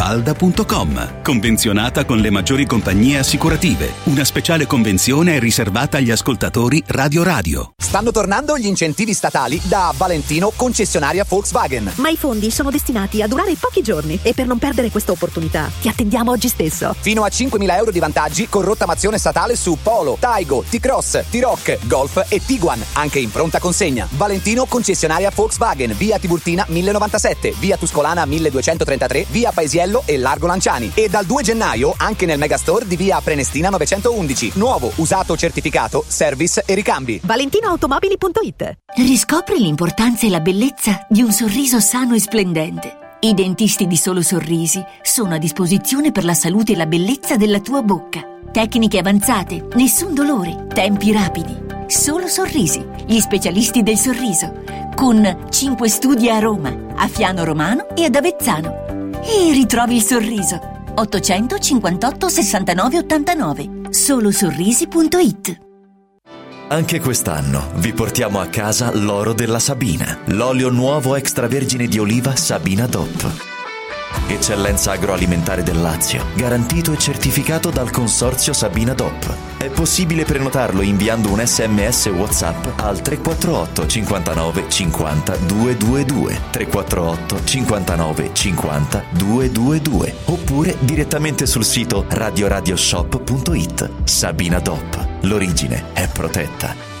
Mafalda.com. Convenzionata con le maggiori compagnie assicurative. Una speciale convenzione è riservata agli ascoltatori Radio Radio. Stanno tornando gli incentivi statali da Valentino concessionaria Volkswagen. Ma i fondi sono destinati a durare pochi giorni e per non perdere questa opportunità ti attendiamo oggi stesso. Fino a 5.000 euro di vantaggi con rottamazione statale su Polo, Taigo, T-Cross, T-Rock, Golf e Tiguan, anche in pronta consegna. Valentino concessionaria Volkswagen, via Tiburtina 1097, via Tuscolana 1233, via Paesiello e Largo Lanciani. E dal 2 gennaio anche nel megastore di via Prenestina 911. Nuovo, usato, certificato, service e ricambi. ValentinoAutomobili.it Riscopri l'importanza e la bellezza di un sorriso sano e splendente. I dentisti di Solo Sorrisi sono a disposizione per la salute e la bellezza della tua bocca. Tecniche avanzate, nessun dolore, tempi rapidi. Solo Sorrisi, gli specialisti del sorriso, con 5 studi a Roma, a Fiano Romano e ad Avezzano. E ritrovi il sorriso. 858 69 89 solosorrisi.it Anche quest'anno vi portiamo a casa l'oro della Sabina, l'olio nuovo extravergine di oliva Sabina DOP. Eccellenza agroalimentare del Lazio, garantito e certificato dal consorzio Sabina DOP. È possibile prenotarlo inviando un sms WhatsApp al 348 59 50 222 348 59 50 222 oppure direttamente sul sito radioradioshop.it. Sabina DOP. L'origine è protetta.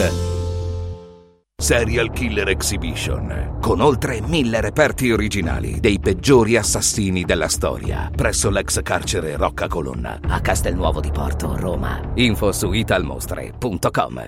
Serial Killer Exhibition, con oltre mille reperti originali dei peggiori assassini della storia, presso l'ex carcere Rocca Colonna, a Castelnuovo di Porto, Roma. Info su italmostre.com.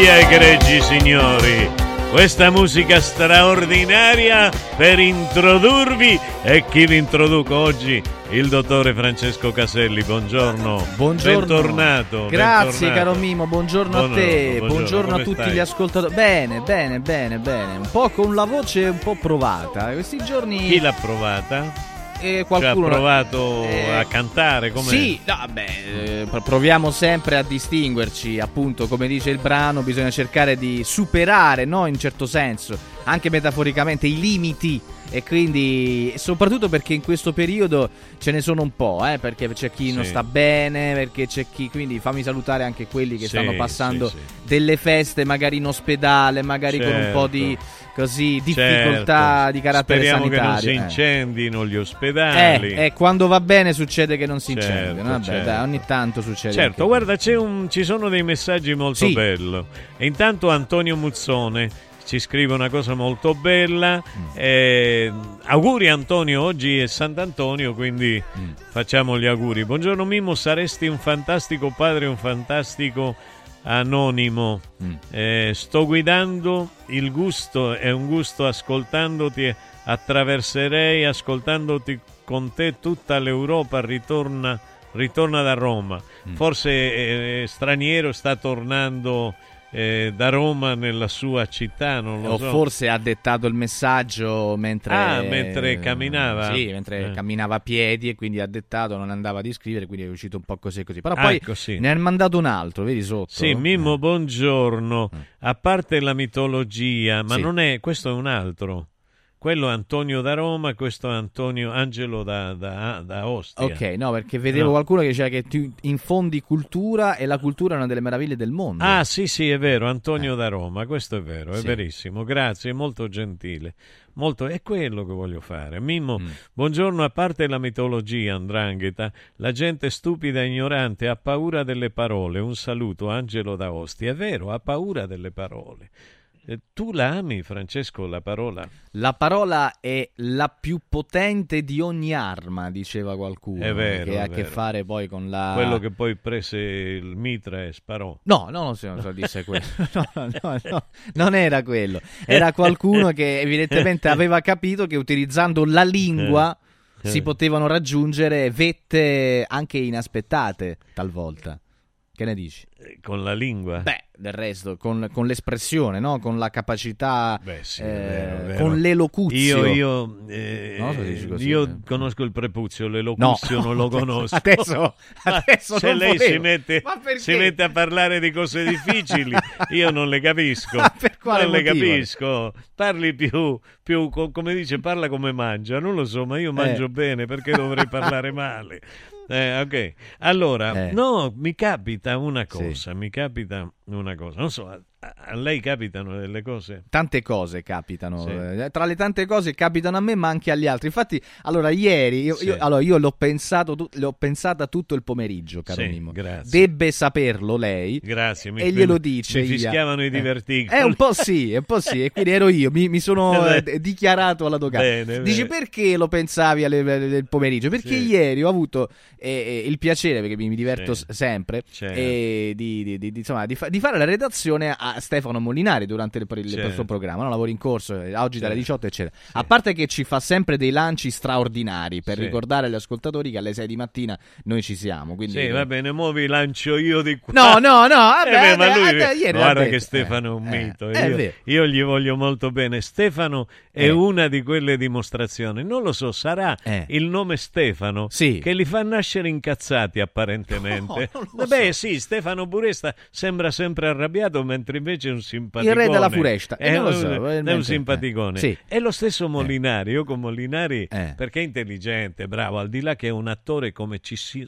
Meraviglia, egregi signori! Questa musica straordinaria per introdurvi e chi vi introduco oggi? Il dottore Francesco Caselli, buongiorno. Buongiorno. Bentornato. Grazie bentornato. caro Mimo, buongiorno, a te, Buongiorno, buongiorno, a tutti stai? gli ascoltatori. Bene, bene, bene, bene. Un po' con la voce un po' provata. Questi giorni Chi l'ha provata? Eh, Cioè, qualcuno ha provato eh, a cantare? Com'è? Sì, no, beh, eh, pro- proviamo sempre a distinguerci, appunto, come dice il brano, bisogna cercare di superare, no, in certo senso, anche metaforicamente i limiti e quindi soprattutto perché in questo periodo ce ne sono un po', eh, perché c'è chi non Sì. sta bene, perché c'è chi, quindi fammi salutare anche quelli che Sì, stanno passando sì, delle feste magari in ospedale, magari con un po' di così difficoltà Certo. di carattere Speriamo sanitario. che non si eh. incendino gli Eh, ospedali. eh, quando va bene succede che non si Certo, incendiano. Vabbè, certo. dai, ogni tanto succede. Certo, guarda, c'è un- ci sono dei messaggi molto belli. E intanto Antonio Muzzone ci scrive una cosa molto bella. Mm. Eh, auguri Antonio, oggi è Sant'Antonio, quindi Mm. facciamo gli auguri. Buongiorno Mimmo, saresti un fantastico padre, un fantastico anonimo. Mm. Eh, sto guidando, il gusto è un gusto ascoltandoti, attraverserei ascoltandoti con te tutta l'Europa ritorna, ritorna da Roma. Mm. Forse eh, straniero sta tornando eh, da Roma nella sua città, non lo o so. forse ha dettato il messaggio mentre, Ah, mentre camminava? Sì, mentre Eh. camminava a piedi e quindi ha dettato, non andava di scrivere, quindi è uscito un po' così e così. Però poi ecco, sì. ne ha mandato un altro, vedi sotto? Sì, Mimmo, buongiorno. A parte la mitologia, ma Sì. non è questo è un altro. Quello è Antonio da Roma, questo è Antonio Angelo da, da, da Ostia. Ok, no, perché vedevo No. qualcuno che diceva che tu infondi cultura e la cultura è una delle meraviglie del mondo. Ah, sì, sì, è vero, Antonio da Roma, questo è vero, è Sì. verissimo. Grazie, molto gentile. Molto, è quello che voglio fare. Mimmo, Mm. buongiorno, a parte la mitologia, Andrangheta, la gente stupida e ignorante ha paura delle parole. Un saluto, Angelo da Ostia. È vero, ha paura delle parole. Eh, Tu la ami, Francesco, la parola? La parola è la più potente di ogni arma, diceva qualcuno. È vero, Che ha a che fare poi con la. Quello che poi prese il mitra e sparò. No, no, non si so disse quello. No, no, no, no, non era quello. Era qualcuno che evidentemente aveva capito che utilizzando la lingua Eh. si potevano raggiungere vette anche inaspettate talvolta. Che ne dici? Eh, Con la lingua? Beh, del resto, con, con l'espressione, no? con la capacità, Beh, sì, eh, vero, vero. con l'elocuzio. Io, io, eh, Non so se così, io eh. conosco il prepuzio, l'elocuzio No. non lo conosco. Adesso- adesso se non lei si mette, si mette a parlare di cose difficili, io non le capisco. Per quale non le motivo? capisco. Parli più, più co- come dice, parla come mangia. Non lo so, ma io mangio Eh. bene, perché dovrei parlare male? Eh, ok, allora, Eh. no, mi capita una cosa, mi capita una cosa. Non so, a, lei capitano delle cose? Tante cose capitano, Sì. eh, tra le tante cose capitano a me ma anche agli altri. Infatti, allora ieri io, Sì. io- allora, io l'ho, pensato, tu- l'ho pensata tutto il pomeriggio, caro Sì, Mimmo. grazie. Debbe saperlo lei. Grazie, mi- e glielo mi- dice. mi Ia. fischiavano i Eh. diverticoli. Eh, un po' sì, un po' sì. E quindi ero io, mi, mi sono Eh, dichiarato alla dogana. Bene, Dici bene. perché lo pensavi del pomeriggio? Perché ieri ho avuto eh, il piacere, perché mi, mi diverto sempre, Certo. di, di- di- insomma, di fa- di fare la redazione a Stefano Molinari durante il, il Certo. suo programma, no? lavori in corso, eh, oggi dalle Certo. 18, eccetera. A parte che ci fa sempre dei lanci straordinari per Sì. ricordare agli ascoltatori che alle 6 di mattina noi ci siamo. Quindi, Sì, va bene, mo vi lancio io di qua. No, no, no, vabbè, Eh beh, vabbè, lui, vabbè, ieri l'ha guarda che Stefano è un Eh, mito. eh, io, vero. io gli voglio molto bene. Stefano è Eh. una di quelle dimostrazioni. Non lo so, sarà Eh. il nome Stefano Sì. che li fa nascere incazzati apparentemente. No, Beh, so. sì, Stefano Buresta sembra sempre arrabbiato, mentre invece è un simpaticone. Il re della foresta. Eh, È, lo un, so, è un simpaticone. eh. Sì. È lo stesso Molinari. Io con Molinari, Eh. perché è intelligente, bravo, al di là che è un attore come ci si...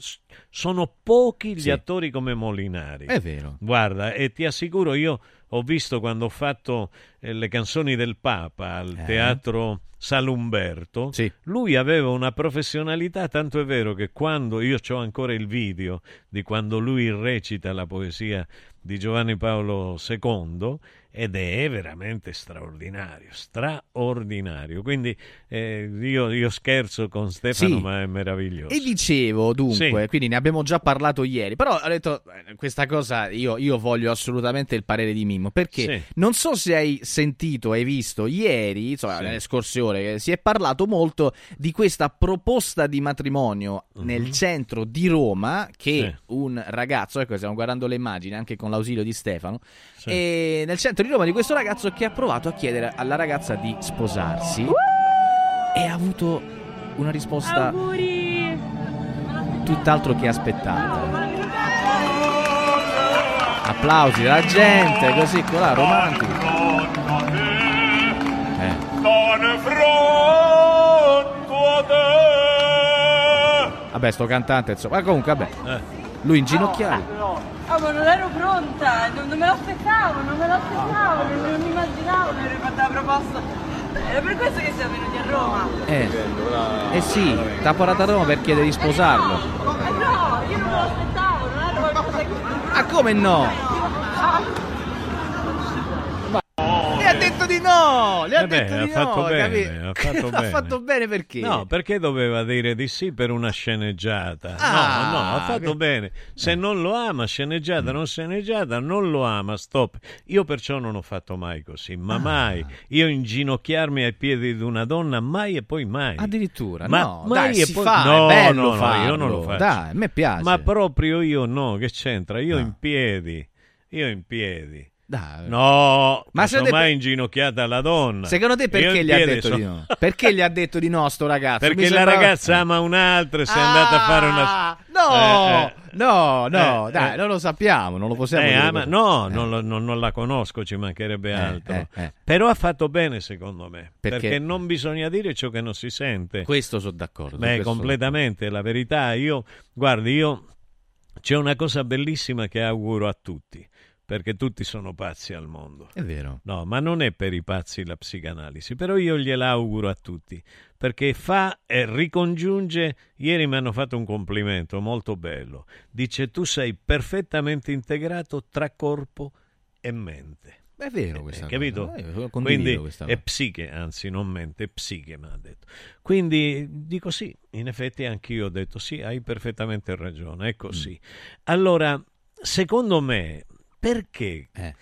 Sono pochi gli Sì. attori come Molinari. È vero. Guarda, e ti assicuro, io ho visto quando ho fatto eh, le canzoni del Papa al Eh. teatro Salumberto, Sì. lui aveva una professionalità, tanto è vero che quando io ho ancora il video di quando lui recita la poesia di Giovanni Paolo II ed è veramente straordinario, straordinario. Quindi eh, io, io scherzo con Stefano, Sì. ma è meraviglioso. E dicevo dunque, Sì. quindi ne abbiamo già parlato ieri, però ho detto eh, questa cosa io, io voglio assolutamente il parere di Mimmo, perché Sì. non so se hai sentito, hai visto ieri, insomma nelle scorse ore, eh, si è parlato molto di questa proposta di matrimonio Mhm. nel centro di Roma che un ragazzo, ecco stiamo guardando le immagini anche con l'ausilio di Stefano, e nel centro di Roma di questo ragazzo che ha provato a chiedere alla ragazza di sposarsi e ha avuto una risposta tutt'altro che aspettata. Applausi dalla gente, così qua, romantico. Eh. Vabbè, sto cantante, insomma. Ma comunque, vabbè. Eh. Lui inginocchiato. Ah, ma non ero pronta, non, non me l'aspettavo, non me l'aspettavo, non, non immaginavo aver fatto la proposta. È per questo che siamo venuti a Roma. Eh. Eh sì, t'ha portato a Roma per chiedere di sposarlo. Eh no, io non me l'aspettavo, non era qualcosa che... Ah, come no? Le ha detto di no! Le ha Eh beh, detto ha di fatto no, bene, ha fatto ha bene. fatto bene perché? No, perché doveva dire di sì per una sceneggiata? Ah, no, no, ha fatto che- Eh. bene. Se non lo ama, sceneggiata, non sceneggiata, non lo ama, stop. Io perciò non ho fatto mai così, Ah. ma mai. Io inginocchiarmi ai piedi di una donna, mai e poi mai. Addirittura, Ma no, mai dai, e poi... fa, no, è no, no, farlo. io non lo faccio. Dai, a me piace. Ma proprio io no, che c'entra? Io in piedi. Io in piedi. Dai. No, Ma secondo te mai inginocchiata la donna. Secondo te perché gli ha detto so- di no? Perché gli ha detto di no sto ragazzo? Perché Mi la sembrava- ragazza ama un'altra e si è andata a fare una... Ah, No, No, Eh, eh. no, no, Eh, dai, eh. non lo sappiamo, non lo possiamo Eh, dire ama- no, non, lo- non- non la conosco, ci mancherebbe altro. eh, eh. Però ha fatto bene, secondo me. Perché? Perché, non bisogna dire ciò che non si sente. Questo sono d'accordo. Beh, completamente, la verità. Io, guardi, io c'è una cosa bellissima che auguro a tutti, perché tutti sono pazzi al mondo. È vero. No, ma non è per i pazzi la psicanalisi, però io gliela auguro a tutti, perché fa e ricongiunge. Ieri mi hanno fatto un complimento molto bello. Dice: Tu sei perfettamente integrato tra corpo e mente. È vero questa Eh, capito? eh, Quindi questa è psiche, anzi non mente, è psiche mi ha detto. Quindi dico sì, in effetti anch'io ho detto sì, hai perfettamente ragione, è così. Mm. Allora, secondo me, perché Eh.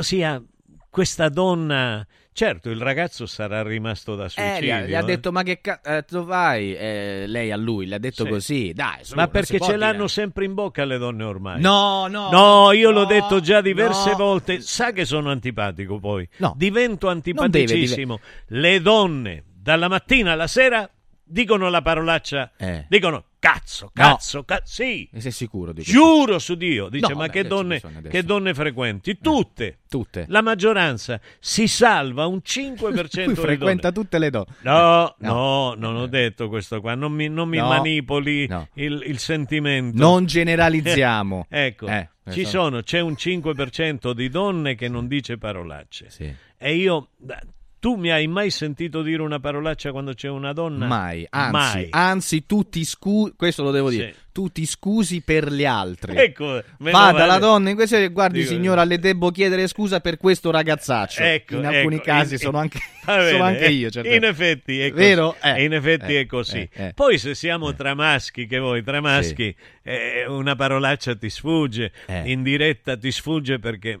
sia questa donna... Certo, il ragazzo sarà rimasto da Eh, suicidio. gli, ha, gli ha eh. detto, ma che cazzo vai? Eh, lei a lui, le ha detto Sì. così. Dai, su, Ma perché ce l'hanno sempre in bocca le donne ormai? No, no, No, io no, l'ho detto già diverse no. volte. Sa che sono antipatico poi. No. Divento Non deve antipaticissimo. Le donne, dalla mattina alla sera, dicono la parolaccia. Eh. Dicono cazzo, cazzo, cazzo. Sì. E sei sicuro di questo? Giuro su Dio. Dice, No, ma vabbè, che, donne, che donne frequenti? Tutte. Tutte. La maggioranza si salva un 5% Lui di frequenta donne. tutte le donne. No, No. no, non ho detto questo qua. Non mi, non mi No. manipoli No. il, il sentimento. Non generalizziamo. ecco, Eh, ci questo- sono, c'è un 5% di donne che non dice parolacce. Sì. E io, tu mi hai mai sentito dire una parolaccia quando c'è una donna? Mai, anzi, Mai. anzi, tu ti scusi, questo lo devo dire, Sì. tu ti scusi per gli altri. Ecco, meno Va male. dalla donna in questo guardi Dico- signora, le devo chiedere scusa per questo ragazzaccio. Ecco, in alcuni ecco, casi in- sono anche, bene, sono anche eh, io. certo. In effetti è così. Vero? Eh, in effetti eh, è così. eh, eh. Poi se siamo tra maschi, che voi tra maschi, eh, una parolaccia ti sfugge, Eh. in diretta ti sfugge perché...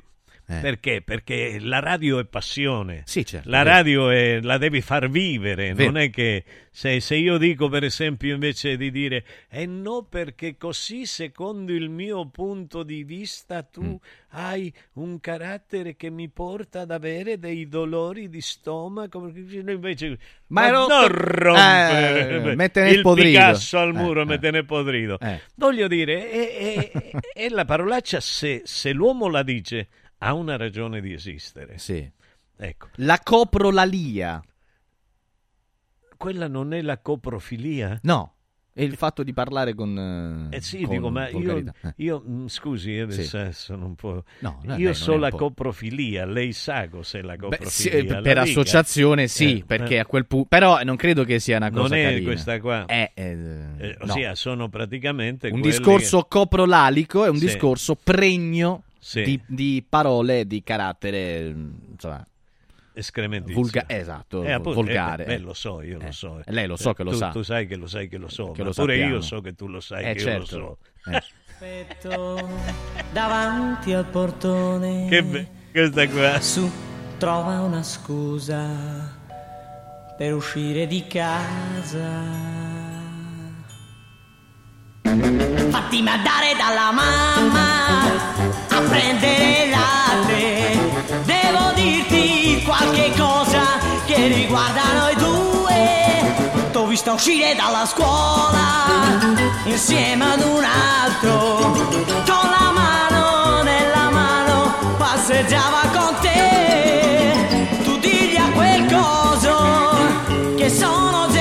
Eh. Perché? Perché la radio è passione. Sì, certo, La radio è- la devi far vivere, Vero. non è che se, se io dico per esempio invece di dire eh no perché così secondo il mio punto di vista tu Mm. hai un carattere che mi porta ad avere dei dolori di stomaco invece Ma ero- non rompere Eh, il podrido. Picasso al Eh, muro eh. mette nel podrido Eh. voglio dire è, è- è la parolaccia se, se l'uomo la dice ha una ragione di esistere Sì. ecco La coprolalia. quella non è la coprofilia No, è il fatto di parlare con... Eh sì, con dico, ma io. Eh. io, mm, scusi, io Sì. adesso sono un po'... No, no, io non so la coprofilia, lei sa cos'è la Beh, coprofilia? sì, eh, la per dica. associazione sì, Eh, perché eh. a quel punto... Però non credo che sia una Non cosa è carina. questa qua. È, eh, Eh, no. ossia, sono praticamente Un discorso coprolalico è un Sì. discorso pregno Sì. di, di parole di carattere, mm, insomma, escrementizio. vulga- esatto, Eh, appunto, volgare. eh, beh, lo so, io Eh, lo so. lei lo so che lo tu, sa. Tu sai che lo sai che lo so, Che ma lo pure sappiamo. io so che tu lo sai Eh, che certo. io lo so. Eh. Aspetto davanti al portone. Che be- questa qua. Su, trova una scusa per uscire di casa. Fatti mandare dalla mamma a prendere latte. Devo dirti qualche cosa che riguarda noi due. T'ho visto uscire dalla scuola insieme ad un altro. Con la mano nella mano passeggiava con te. Tu digli a quel coso che sono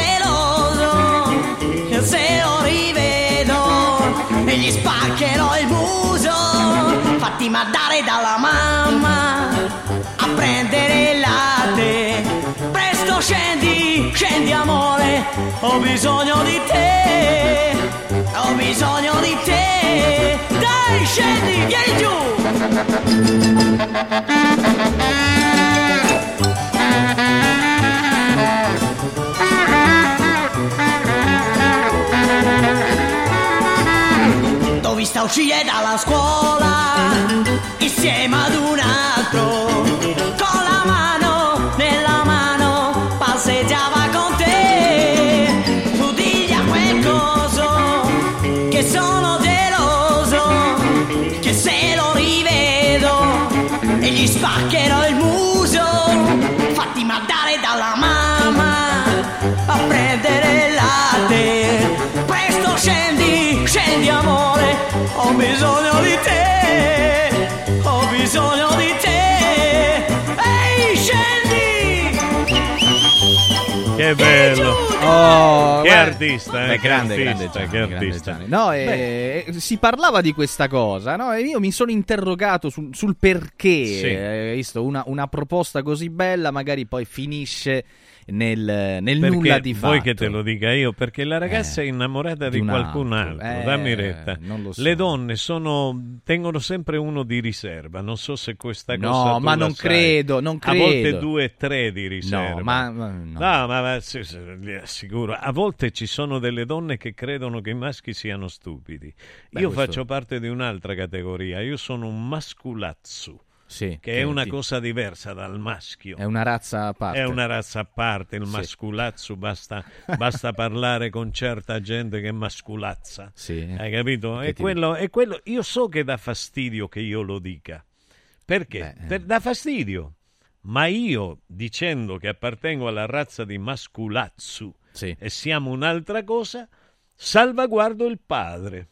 gli spaccherò il muso. Fatti mandare dalla mamma a prendere il latte. Presto scendi, scendi amore, ho bisogno di te, ho bisogno di te. Dai, scendi, vieni giù. Uscire dalla scuola insieme ad un altro bisogno di te, ho bisogno di te. Ehi, scendi! Che bello! Oh, che guarda- artista, eh, Beh, che grande, artista, grande Gianni, che grande artista. Gianni. No, eh, si parlava di questa cosa, no? E io mi sono interrogato sul, sul perché. Sì. eh, visto, una, una proposta così bella magari poi finisce nel, nel nulla di fatto. vuoi che te lo dica io? Perché la ragazza è innamorata di, di un qualcun altro. altro, Eh, dammi retta. so. Le donne sono, tengono sempre uno di riserva, non so se questa No, cosa tu ma non sai. credo, non A volte credo. due e tre di riserva. No, ma- ma- no. No, ma, ma sì, assicuro. A volte ci sono delle donne che credono che i maschi siano stupidi. Beh, io questo- faccio parte di un'altra categoria, io sono un masculazzo. Sì, che è una ti- cosa diversa dal maschio. È una razza a parte. È una razza a parte, il Sì. masculazzo, basta, basta parlare con certa gente che masculazza. Sì. Hai capito? Che E ti- quello, e quello, io so che dà fastidio che io lo dica. Perché? eh. Per- dà fastidio. Ma io, dicendo che appartengo alla razza di masculazzo e siamo un'altra cosa, salvaguardo il padre.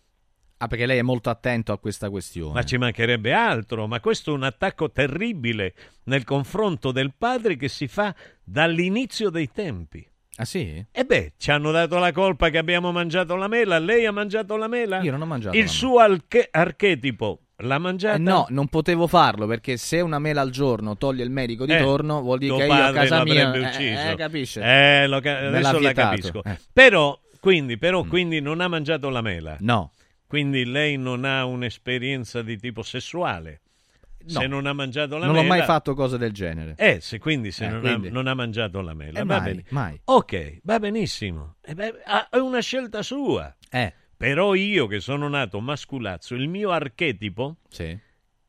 Ah, perché lei è molto attento a questa questione. Ma ci mancherebbe altro, ma questo è un attacco terribile nel confronto del padre che si fa dall'inizio dei tempi. Ah sì? E beh, ci hanno dato la colpa che abbiamo mangiato la mela, lei ha mangiato la mela? Io non ho mangiato Il la mela. suo arche- archetipo l'ha mangiata? Eh no, non potevo farlo perché se una mela al giorno toglie il medico di Eh, torno, vuol dire che io a casa mia. l'avrebbe eh, ucciso. Eh, capisce? Eh, ca- adesso la capisco. Eh. Però, quindi, però quindi non ha mangiato la mela. No. Quindi lei non ha un'esperienza di tipo sessuale. No. Se non ha mangiato la non mela... ho mai fatto cose del genere. Eh, se quindi se Eh, non, quindi. Ha, non ha mangiato la mela, Eh, va mai, bene. mai. Ok, va benissimo. Eh beh, è una scelta sua. Eh. Però io che sono nato masculazzo, il mio archetipo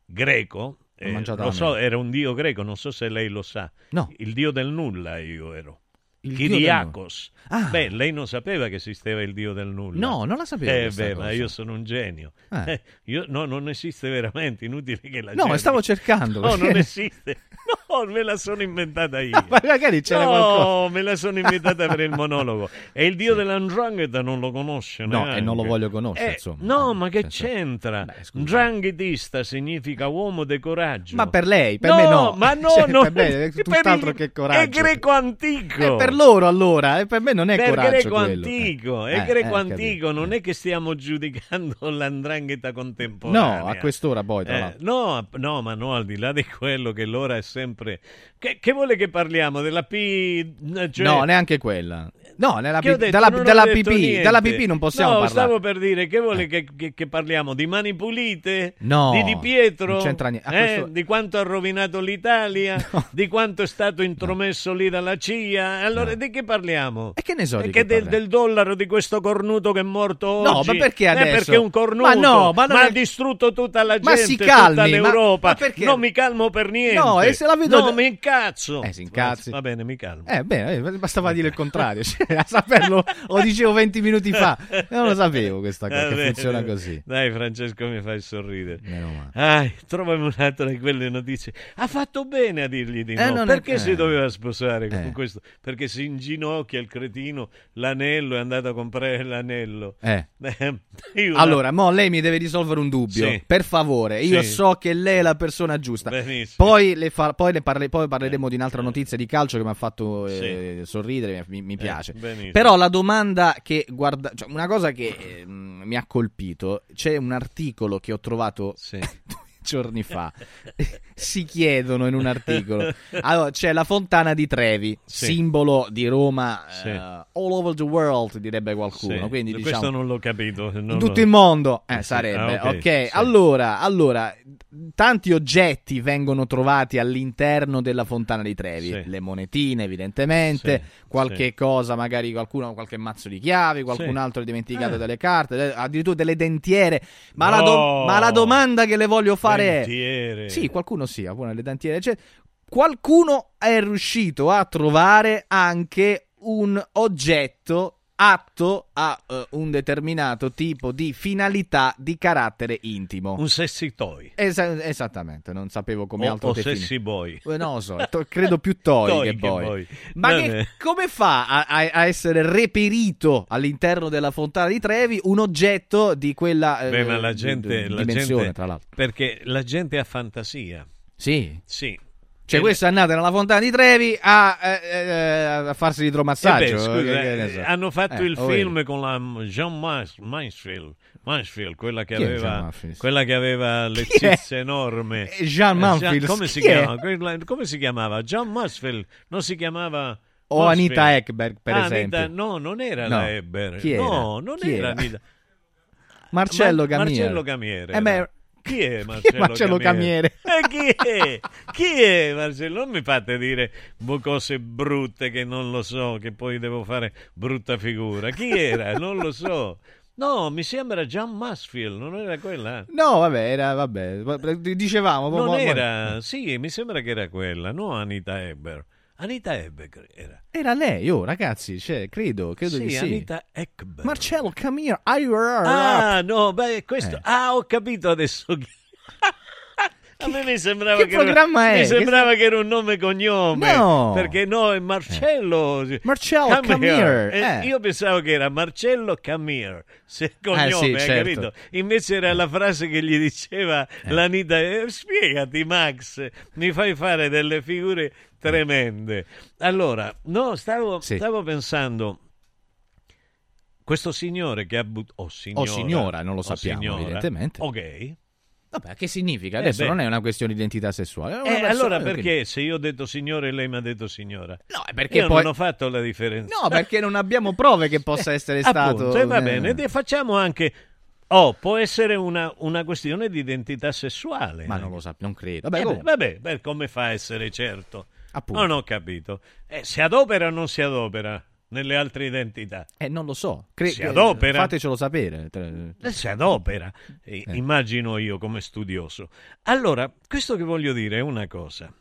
greco, eh, lo so, era un dio greco, non so se lei lo sa. No. Il dio del nulla io ero. Il nulla. Ah. Beh, lei non sapeva che esisteva il dio del nulla. No, non la sapevo Eh, beh, cosa. ma io sono un genio. Eh. Eh, io, no, non esiste veramente, inutile che la No, cerchi. stavo cercando, No, perché- non esiste. No, me la sono inventata io. Ma magari c'era no, qualcosa. me la sono inventata per il monologo. E il dio dell'andrangheta non lo conosce No, neanche. e non lo voglio conoscere, Eh, insomma. No, ma che senso- c'entra? Dranghetista significa uomo de coraggio. Ma per lei, per no, me no. ma no, Cioè, no. per me è tutt'altro il- che coraggio. È greco antico. Eh, per loro allora, e per me non è per coraggio greco quello. antico, Eh. è Eh, greco eh, antico, non è che stiamo giudicando l'andrangheta contemporanea. No, a quest'ora poi, Eh, no, no, ma no, al di là di quello che l'ora è sempre... Che, che vuole che parliamo? Della P... Cioè... No, neanche quella. No, nella pi- detto? dalla, dalla PP, dalla PP non possiamo no, parlare. stavo per dire, che vuole che, che- che parliamo? Di mani pulite? No, Di Di Pietro? non c'entra niente. A Eh? questo- Di quanto ha rovinato l'Italia? Di quanto è stato intromesso lì dalla CIA? Allora, di che parliamo? E che ne so E di che che del, del dollaro di questo cornuto che è morto No, oggi? ma perché Eh, adesso? perché è un cornuto, Ma no, ma non ha è- distrutto tutta la Ma gente, si tutta calmi, ma- l'Europa. ma perché? Non mi calmo per niente. No, e se la vedo- No, mi incazzo. Eh, si incazzi. Va bene, mi calmo. Eh, bene, eh, bastava dire il contrario. A saperlo lo dicevo 20 minuti fa. Non lo sapevo questa cosa, che funziona così. Dai, Francesco, mi fai sorridere. Ai, trovami un'altra di quelle notizie. Ha fatto bene a dirgli di Eh, no. non è- Perché si eh. doveva sposare con Eh. questo? Perché si inginocchia il cretino, l'anello, è andato a comprare l'anello. Eh. io Allora, mo lei mi deve risolvere un dubbio. Sì. Per favore, io Sì. so che lei è la persona giusta. Benissimo. Poi, le fa- poi, ne parle- poi parleremo di un'altra notizia di calcio che mi ha fatto eh, sorridere, mi, mi piace. Benissimo. Però la domanda che guarda, cioè, una cosa che eh, mi ha colpito, c'è un articolo che ho trovato due giorni fa. si chiedono in un articolo. Allora, c'è la fontana di Trevi, Sì. simbolo di Roma Sì. eh, all over the world, direbbe qualcuno. Sì. Quindi, Questo diciamo, non l'ho capito. non in tutto lo- il mondo eh, sarebbe Ah, ok, ok, sì. allora, allora tanti oggetti vengono trovati all'interno della fontana di Trevi le monetine evidentemente qualche cosa magari qualcuno qualche mazzo di chiavi qualcun altro ha dimenticato Eh. delle carte addirittura delle dentiere ma, la do- No. ma la domanda che le voglio fare Dentiere. è sì qualcuno sì ha le dentiere cioè, qualcuno è riuscito a trovare anche un oggetto atto a eh, un determinato tipo di finalità di carattere intimo. Un sexy toy. Esa- esattamente, non sapevo come O- altro o definire. sexy boy. Eh, Non lo so, to- credo più toy, Toy che che boy. boy. Ma che- come fa a, a- essere reperito all'interno della fontana di Trevi un oggetto di quella eh, Beh, ma la gente, di- la dimensione, gente- tra l'altro? perché la gente ha fantasia. Sì. Sì. Cioè, questo è andato nella fontana di Trevi a, eh, eh, a farsi Eh idromassaggio. beh, scusa, Che- che ne eh, so. hanno fatto Eh, il film vedi. con la Jean Mansfield, Mansfield, quella che Chi aveva quella che aveva le Chi è? enormi. Eh, Jean Mansfield, come come si chiamava? Jean Mansfield, non si chiamava O Mansfield. Anita Ekberg, per Ah, esempio. Anita- no, non era No. la era? No, non Chi era, era? Anita. Marcello Ma- Gamiere. Marcello Gamiere. Eh beh. Chi è chi è Marcello, Marcello Gamiere? Gamiere? Eh, chi è? Chi è Marcello? Non mi fate dire cose brutte che non lo so, che poi devo fare brutta figura. Chi era? Non lo so. No, mi sembra John Masfield, non era quella? No, vabbè, era, vabbè, dicevamo... Non mo- era, sì, mi sembra che era quella, no Anita Ebber. Anita Ebber era. Era lei, oh, ragazzi, cioè, credo, credo Sì, di sì. Anita Ekberg. Marcello, come here. I- Ah, no, beh, questo. Eh. Ah, ho capito adesso. A me mi sembrava che che, era, mi sembrava che era un nome e cognome. No. Perché no, è Marcello. Marcello Camire, Eh, eh. Io pensavo che era Marcello Camire, se cognome, Eh, sì, hai certo. capito? Invece era la frase che gli diceva l'Anita. eh, spiegati, Max, mi fai fare delle figure tremende. Allora, no, stavo, stavo pensando. Questo signore che ha buttato. Oh, signora. signora, non lo sappiamo, signora. evidentemente. Ok. Vabbè, che significa? Eh, Adesso beh. non è una questione di identità sessuale. Eh, allora perché se io ho detto signore e lei mi ha detto signora? No, perché io poi... non ho fatto la differenza. No, perché non abbiamo prove che possa essere stato... Appunto, e va eh, bene, e facciamo anche... Oh, può essere una, una questione di identità sessuale. Ma anche. non lo so, non credo. Eh Vabbè, comunque. vabbè, beh, come fa a essere certo? Appunto. Non ho capito. Eh, si adopera o non si adopera nelle altre identità? Eh, non lo so. Cre- Si adopera. Fatecelo sapere. Eh, Si adopera, Eh, immagino io come studioso. Allora, questo che voglio dire è una cosa.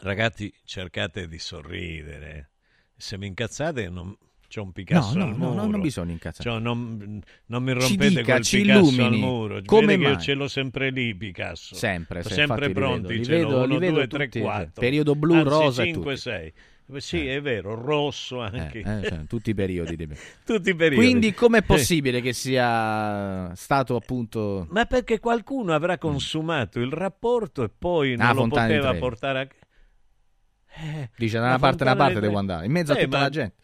Ragazzi, cercate di sorridere. Se vi incazzate, non... c'è un Picasso No, no, al no, muro. no, non bisogna incazzare. Cioè, non, non mi Ci rompete dica, quel ci Picasso al illumini. muro. Come Vede mai? ce l'ho sempre lì, Picasso. Sempre, sì, sempre infatti li pronti. vedo, li ce l'ho vedo- li vedo due, tre, tutti, quattro. periodo blu, Anzi, rosa e 5, tutti. 6. Sì, è vero, rosso anche. Eh, eh, cioè, tutti i periodi. di- Tutti i periodi. Quindi com'è possibile che sia stato appunto... Ma perché qualcuno avrà consumato il rapporto e poi non Ah, lo Fontana poteva portare a... Eh, Dice da una parte a una parte devo andare, in mezzo a Eh, tutta ma- la gente.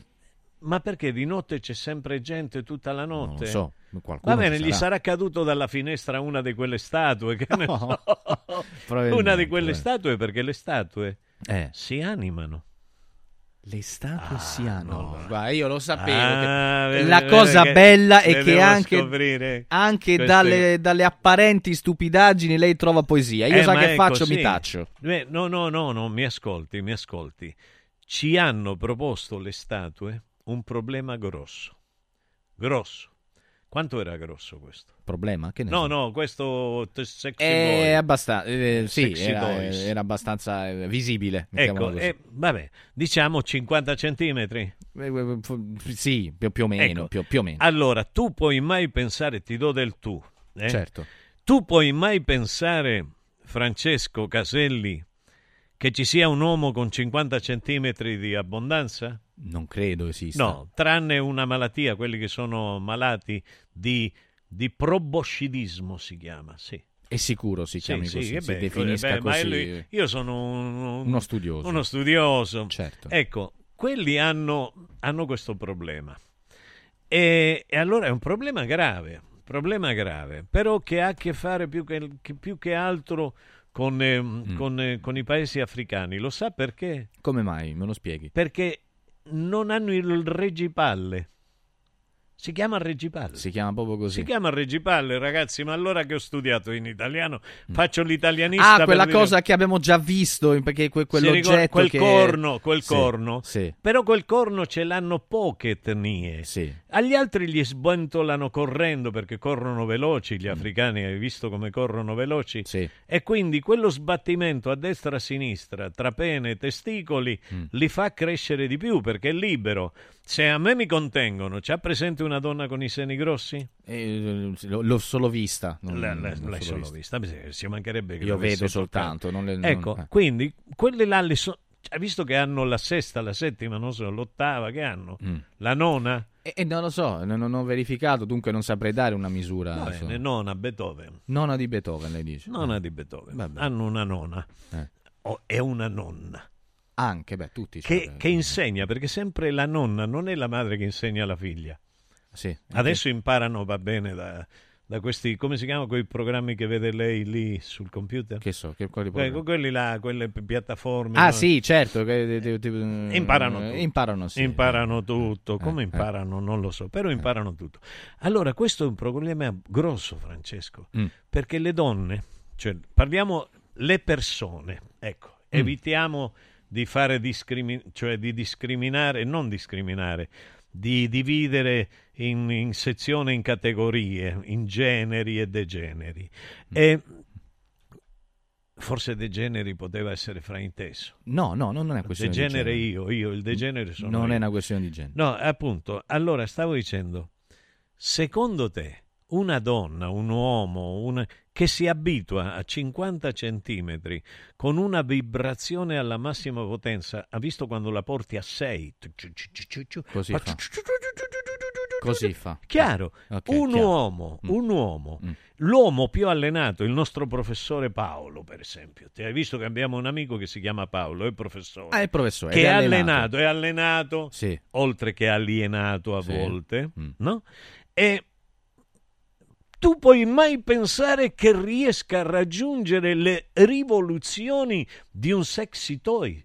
Ma perché di notte c'è sempre gente tutta la notte? so, qualcuno Va bene, ci gli sarà. sarà caduto dalla finestra una di quelle statue, ne so. Una di quelle eh. statue perché le statue Eh. si animano. Le statue si hanno. Guarda, io lo sapevo. Ah, che- vede- la vede cosa che bella è che anche, anche dalle, dalle apparenti stupidaggini lei trova poesia. Io Eh, sa ma che è faccio, così. mi taccio. Beh, no, no, no, no, mi ascolti, mi ascolti. Ci hanno proposto le statue un problema grosso. Grosso. Quanto era grosso questo? Problema? Che ne No, so. no, questo t- sexy È boy. abbastanza, eh, sì, era, era abbastanza eh, visibile. Ecco, eh, vabbè, diciamo 50 centimetri. Eh, eh, Sì, più, più o meno. Ecco, più, più o meno. Allora, tu puoi mai pensare, ti do del tu. eh? Certo. Tu puoi mai pensare, Francesco Caselli, che ci sia un uomo con 50 centimetri di abbondanza? Non credo esista. No, tranne una malattia, quelli che sono malati di, di proboscidismo si chiama, sì. È sicuro si Sì, chiami sì, così, eh si beh, definisca beh, ma così. lui- io sono un- Uno studioso. Uno studioso. Certo. Ecco, quelli hanno, hanno questo problema. E, e allora è un problema grave, problema grave, però che ha a che fare più che, che- più che altro con, eh, Mm. con, eh, con i paesi africani. Lo sa perché? Come mai? Me lo spieghi? Perché non hanno il reggipalle. Si chiama reggipalle. Si chiama proprio così. Si chiama reggipalle, ragazzi, ma allora che ho studiato in italiano, faccio l'italianista. Ah, quella dire- cosa che abbiamo già visto, perché que- quell'oggetto ricorda- quel che... corno, quel Sì, corno. Sì, Però quel corno ce l'hanno poche etnie. sì. Agli altri gli sbentolano correndo perché corrono veloci, gli africani hai visto come corrono veloci? Mm. Sì. E quindi quello sbattimento a destra e a sinistra, tra pene e testicoli, Mm. li fa crescere di più perché è libero. Se a me mi contengono, c'ha presente una donna con i seni grossi? Eh, l'ho solo vista. non- La- la- solo l'hai solo vista. vista, Beh, ci mancherebbe che Io vedo soltanto, non le- non- ecco, eh. quindi quelle là le so- hai visto che hanno la sesta, la settima, non so, l'ottava, che hanno? Mm. La nona? E, e non lo so, non, non ho verificato, dunque non saprei dare una misura. Va bene, nona Beethoven. Nona di Beethoven, lei dice. Nona Eh. di Beethoven. Vabbè. Hanno una nonna. Eh. O è una nonna. Anche, beh, tutti. Che, cioè, che insegna, perché sempre la nonna non è la madre che insegna alla figlia. Sì. Adesso imparano, va bene, da, da questi, come si chiamano quei programmi che vede lei lì sul computer? Che so, che, quali Que- programmi? quelli là, quelle pi- piattaforme. Ah no? sì, certo. che- che- che- Imparano eh, tutto. Imparano, sì. Imparano tutto. Come eh. imparano non lo so, però imparano tutto. Allora, questo è un problema grosso, Francesco, Mm. perché le donne, cioè parliamo le persone, ecco, Mm. evitiamo di fare discrimi- cioè di discriminare, non discriminare, di dividere in, in sezioni, in categorie, in generi e degeneri. Mm. E forse degeneri poteva essere frainteso. No, no, non è una questione Degenere di genere. io, io il degenere sono Non io. è una questione di genere. No, appunto, allora stavo dicendo, secondo te una donna, un uomo, una- che si abitua a 50 centimetri con una vibrazione alla massima potenza, ha visto quando la porti a 6? Così fa. Così fa. Chiaro, Ok, un chiaro. uomo, Mm. un uomo, l'uomo più allenato, il nostro professore Paolo, per esempio. Ti hai visto che abbiamo un amico che si chiama Paolo, è professore. Ah, è professore. che è è allenato, è allenato, Sì. oltre che alienato a Sì. volte, Mm. no? E tu puoi mai pensare che riesca a raggiungere le rivoluzioni di un sexy toy?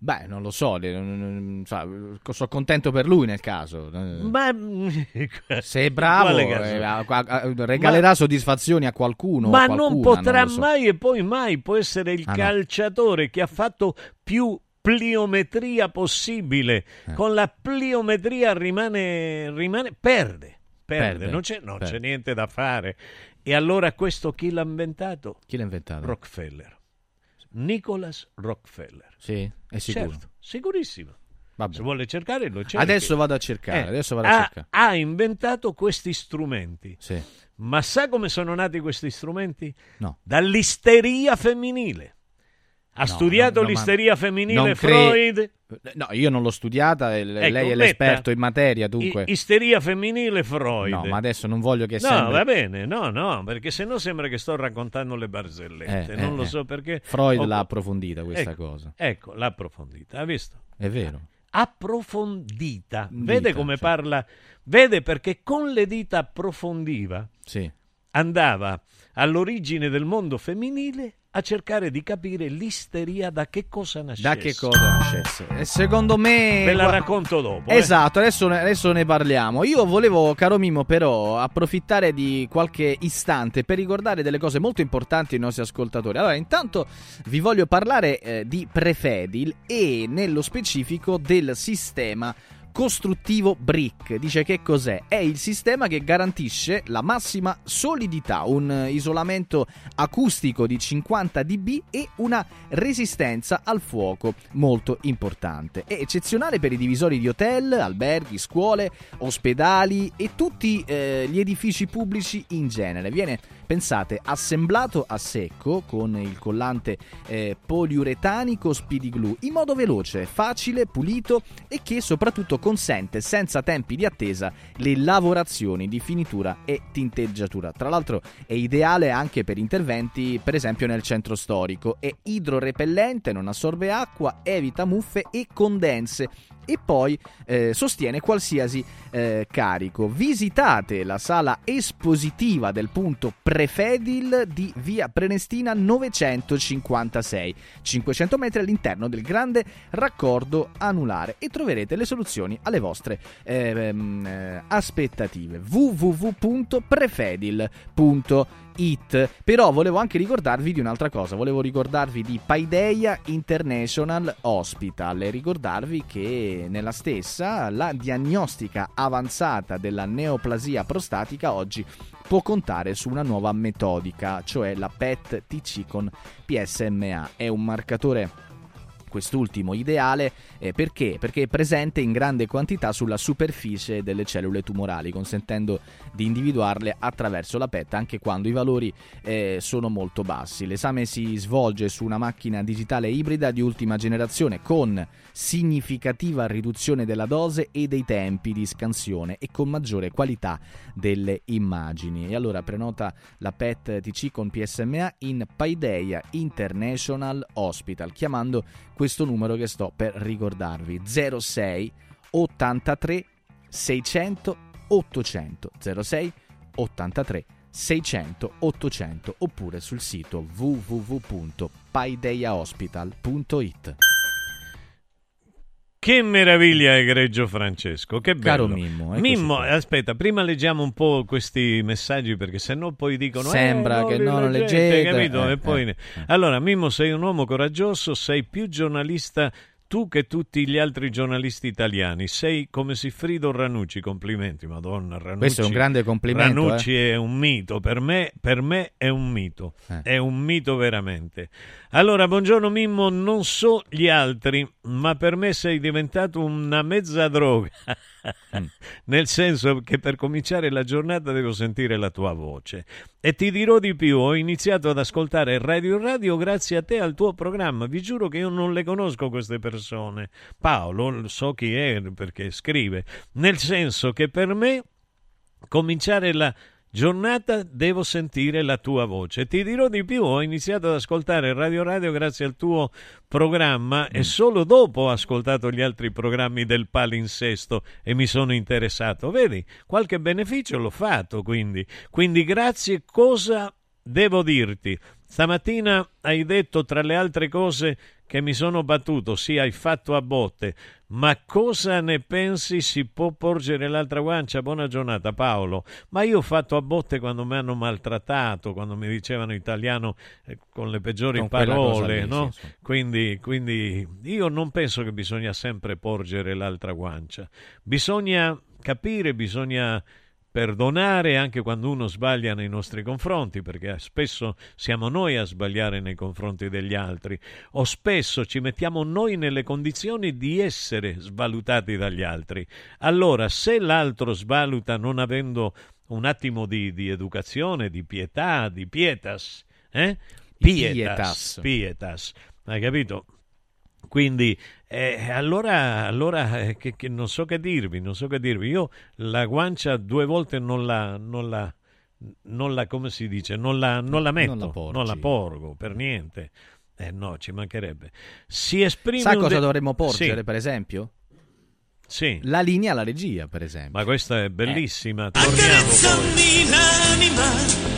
Beh, non lo so, non- non- sono contento per lui nel caso. Ma Se è bravo, eh, regalerà soddisfazioni a qualcuno. Ma a non potrà lo so. mai e poi mai può essere il Ah, no. calciatore che ha fatto più pliometria possibile. Eh. Con la pliometria rimane, rimane perde, perde, Perde, non, c'è, non perde. c'è niente da fare. E allora questo chi l'ha inventato? Chi l'ha inventato? Rockefeller. Nicholas Rockefeller. Sì, è sicuro. Certo, sicurissimo. Vabbè. Se vuole cercare lo cerchi. Adesso vado a cercare, Eh, adesso vado a ha, cercare. ha inventato questi strumenti. Sì. Ma sa come sono nati questi strumenti? No. Dall'isteria femminile. Ha No, studiato no, no, l'isteria femminile cre- Freud? No, io non l'ho studiata, e l- Ecco, lei è l'esperto in materia, dunque. i- Isteria femminile Freud. No, ma adesso non voglio che No, sembri- va bene, no, no, perché sennò sembra che sto raccontando le barzellette. Eh, non eh, lo eh. so perché. Freud ho- l'ha approfondita questa Ecco, cosa. Ecco, l'ha approfondita, ha visto? È vero. Approfondita. Dita, Vede come sì. parla? Vede perché con le dita approfondiva Sì. Andava all'origine del mondo femminile a cercare di capire l'isteria da che cosa nascesse. Da che cosa nascesse? E secondo me... Ve la racconto dopo. eh. Esatto, adesso ne, adesso ne parliamo. Io volevo, caro Mimo, però, approfittare di qualche istante per ricordare delle cose molto importanti ai nostri ascoltatori. Allora, intanto vi voglio parlare eh, di Prefedil e nello specifico del sistema costruttivo Brick. Dice che cos'è? È il sistema che garantisce la massima solidità, un isolamento acustico di 50 dB e una resistenza al fuoco molto importante. È eccezionale per i divisori di hotel, alberghi, scuole, ospedali e tutti eh, gli edifici pubblici in genere. Viene, pensate, assemblato a secco con il collante eh, poliuretanico Speedy Glue in modo veloce, facile, pulito e che soprattutto consente senza tempi di attesa le lavorazioni di finitura e tinteggiatura. Tra l'altro è ideale anche per interventi, per esempio nel centro storico. È idrorepellente, non assorbe acqua, evita muffe e condense e poi eh, sostiene qualsiasi eh, carico. Visitate la sala espositiva del punto Prefedil di via Prenestina 956, 500 metri all'interno del grande raccordo anulare e troverete le soluzioni alle vostre ehm, eh, aspettative. www.prefedil.it Però volevo anche ricordarvi di un'altra cosa, volevo ricordarvi di Paideia International Hospital e ricordarvi che nella stessa la diagnostica avanzata della neoplasia prostatica oggi può contare su una nuova metodica, cioè la PET-TC con PSMA. È un marcatore quest'ultimo ideale eh, perché? Perché è presente in grande quantità sulla superficie delle cellule tumorali, consentendo di individuarle attraverso la PET anche quando i valori eh, sono molto bassi. L'esame si svolge su una macchina digitale ibrida di ultima generazione con significativa riduzione della dose e dei tempi di scansione e con maggiore qualità delle immagini. E allora prenota la PET TC con PSMA in Paideia International Hospital chiamando questo numero che sto per ricordarvi. 06 83 600 800 06 83 600 800 oppure sul sito www.paideiahospital.it Che meraviglia, egregio Francesco, che bello. Caro Mimmo, Mimmo, aspetta, prima leggiamo un po' questi messaggi perché sennò poi dicono Sembra eh, che non lo leggete, capito? eh, poi- eh, Allora, Mimmo, sei un uomo coraggioso, sei più giornalista tu che tutti gli altri giornalisti italiani. Sei come Siffrido Ranucci, complimenti, madonna Ranucci. Questo è un grande complimento, Ranucci è un mito, per me, per me è un mito, Eh. è un mito veramente. Allora, buongiorno Mimmo, non so gli altri, ma per me sei diventato una mezza droga. Mm. Nel senso che per cominciare la giornata devo sentire la tua voce. E ti dirò di più, ho iniziato ad ascoltare Radio Radio grazie a te e al tuo programma. Vi giuro che io non le conosco queste persone. Paolo, so chi è perché scrive. Nel senso che per me cominciare la giornata devo sentire la tua voce. Ti dirò di più, ho iniziato ad ascoltare Radio Radio grazie al tuo programma e solo dopo ho ascoltato gli altri programmi del palinsesto e mi sono interessato. Vedi, qualche beneficio l'ho fatto, quindi. Quindi grazie, cosa devo dirti? Stamattina hai detto tra le altre cose che mi sono battuto, sì, hai fatto a botte, ma cosa ne pensi si può porgere l'altra guancia? Buona giornata Paolo, ma io ho fatto a botte quando mi hanno maltrattato, quando mi dicevano italiano eh, con le peggiori Con parole, lì, no? sì, sì. Quindi, quindi io non penso che bisogna sempre porgere l'altra guancia, bisogna capire, bisogna perdonare anche quando uno sbaglia nei nostri confronti, perché spesso siamo noi a sbagliare nei confronti degli altri, o spesso ci mettiamo noi nelle condizioni di essere svalutati dagli altri. Allora, se l'altro svaluta non avendo un attimo di, di educazione, di pietà, di pietas, eh? Pietas. pietas, hai capito? Quindi eh, allora, allora eh, che, che non so che dirvi, non so che dirvi. Io la guancia due volte non la, non la, non la come si dice, non la, non la metto, Non la non la, porgo per niente. Eh no, ci mancherebbe. Si esprime Sai un cosa de- dovremmo porgere, Sì, per esempio? sì. La linea alla regia, per esempio. Ma questa è bellissima. Eh. Torniamo poi.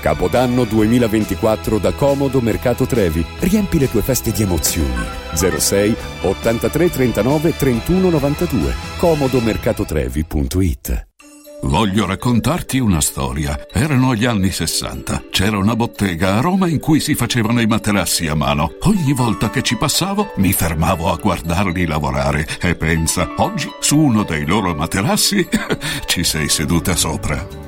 Capodanno 2024 da Comodo Mercato Trevi. Riempi le tue feste di emozioni. 06 83 39 31 92. comodomercatotrevi.it Voglio raccontarti una storia. Erano gli anni 60. C'era una bottega a Roma in cui si facevano i materassi a mano. Ogni volta che ci passavo mi fermavo a guardarli lavorare e pensa, oggi su uno dei loro materassi ci sei seduta sopra.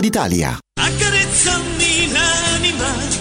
d'Italia. Accarezzami l'anima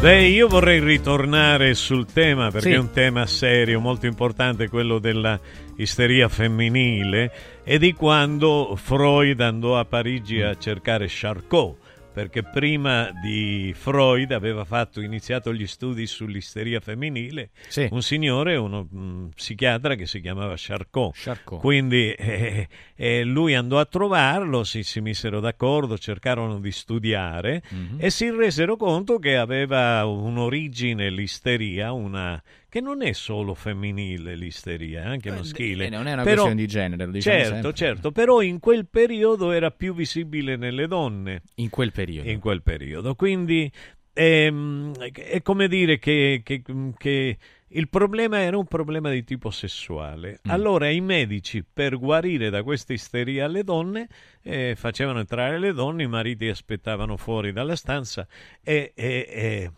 Beh, io vorrei ritornare sul tema perché Sì. è un tema serio, molto importante, quello della isteria femminile e di quando Freud andò a Parigi a cercare Charcot. Perché prima di Freud aveva fatto, iniziato gli studi sull'isteria femminile Sì. un signore, uno mm, psichiatra che si chiamava Charcot. Charcot. Quindi eh, eh, lui andò a trovarlo, si, si misero d'accordo, cercarono di studiare Mhm. e si resero conto che aveva un'origine l'isteria, una che non è solo femminile l'isteria, è anche maschile. eh, non è una Però- questione di genere, lo diciamo certo, sempre. certo, però in quel periodo era più visibile nelle donne. In quel periodo. In quel periodo. Quindi ehm, è come dire che, che- che il problema era un problema di tipo sessuale. Mm. Allora i medici, per guarire da questa isteria alle donne, eh, facevano entrare le donne, i mariti aspettavano fuori dalla stanza e, e- e- e-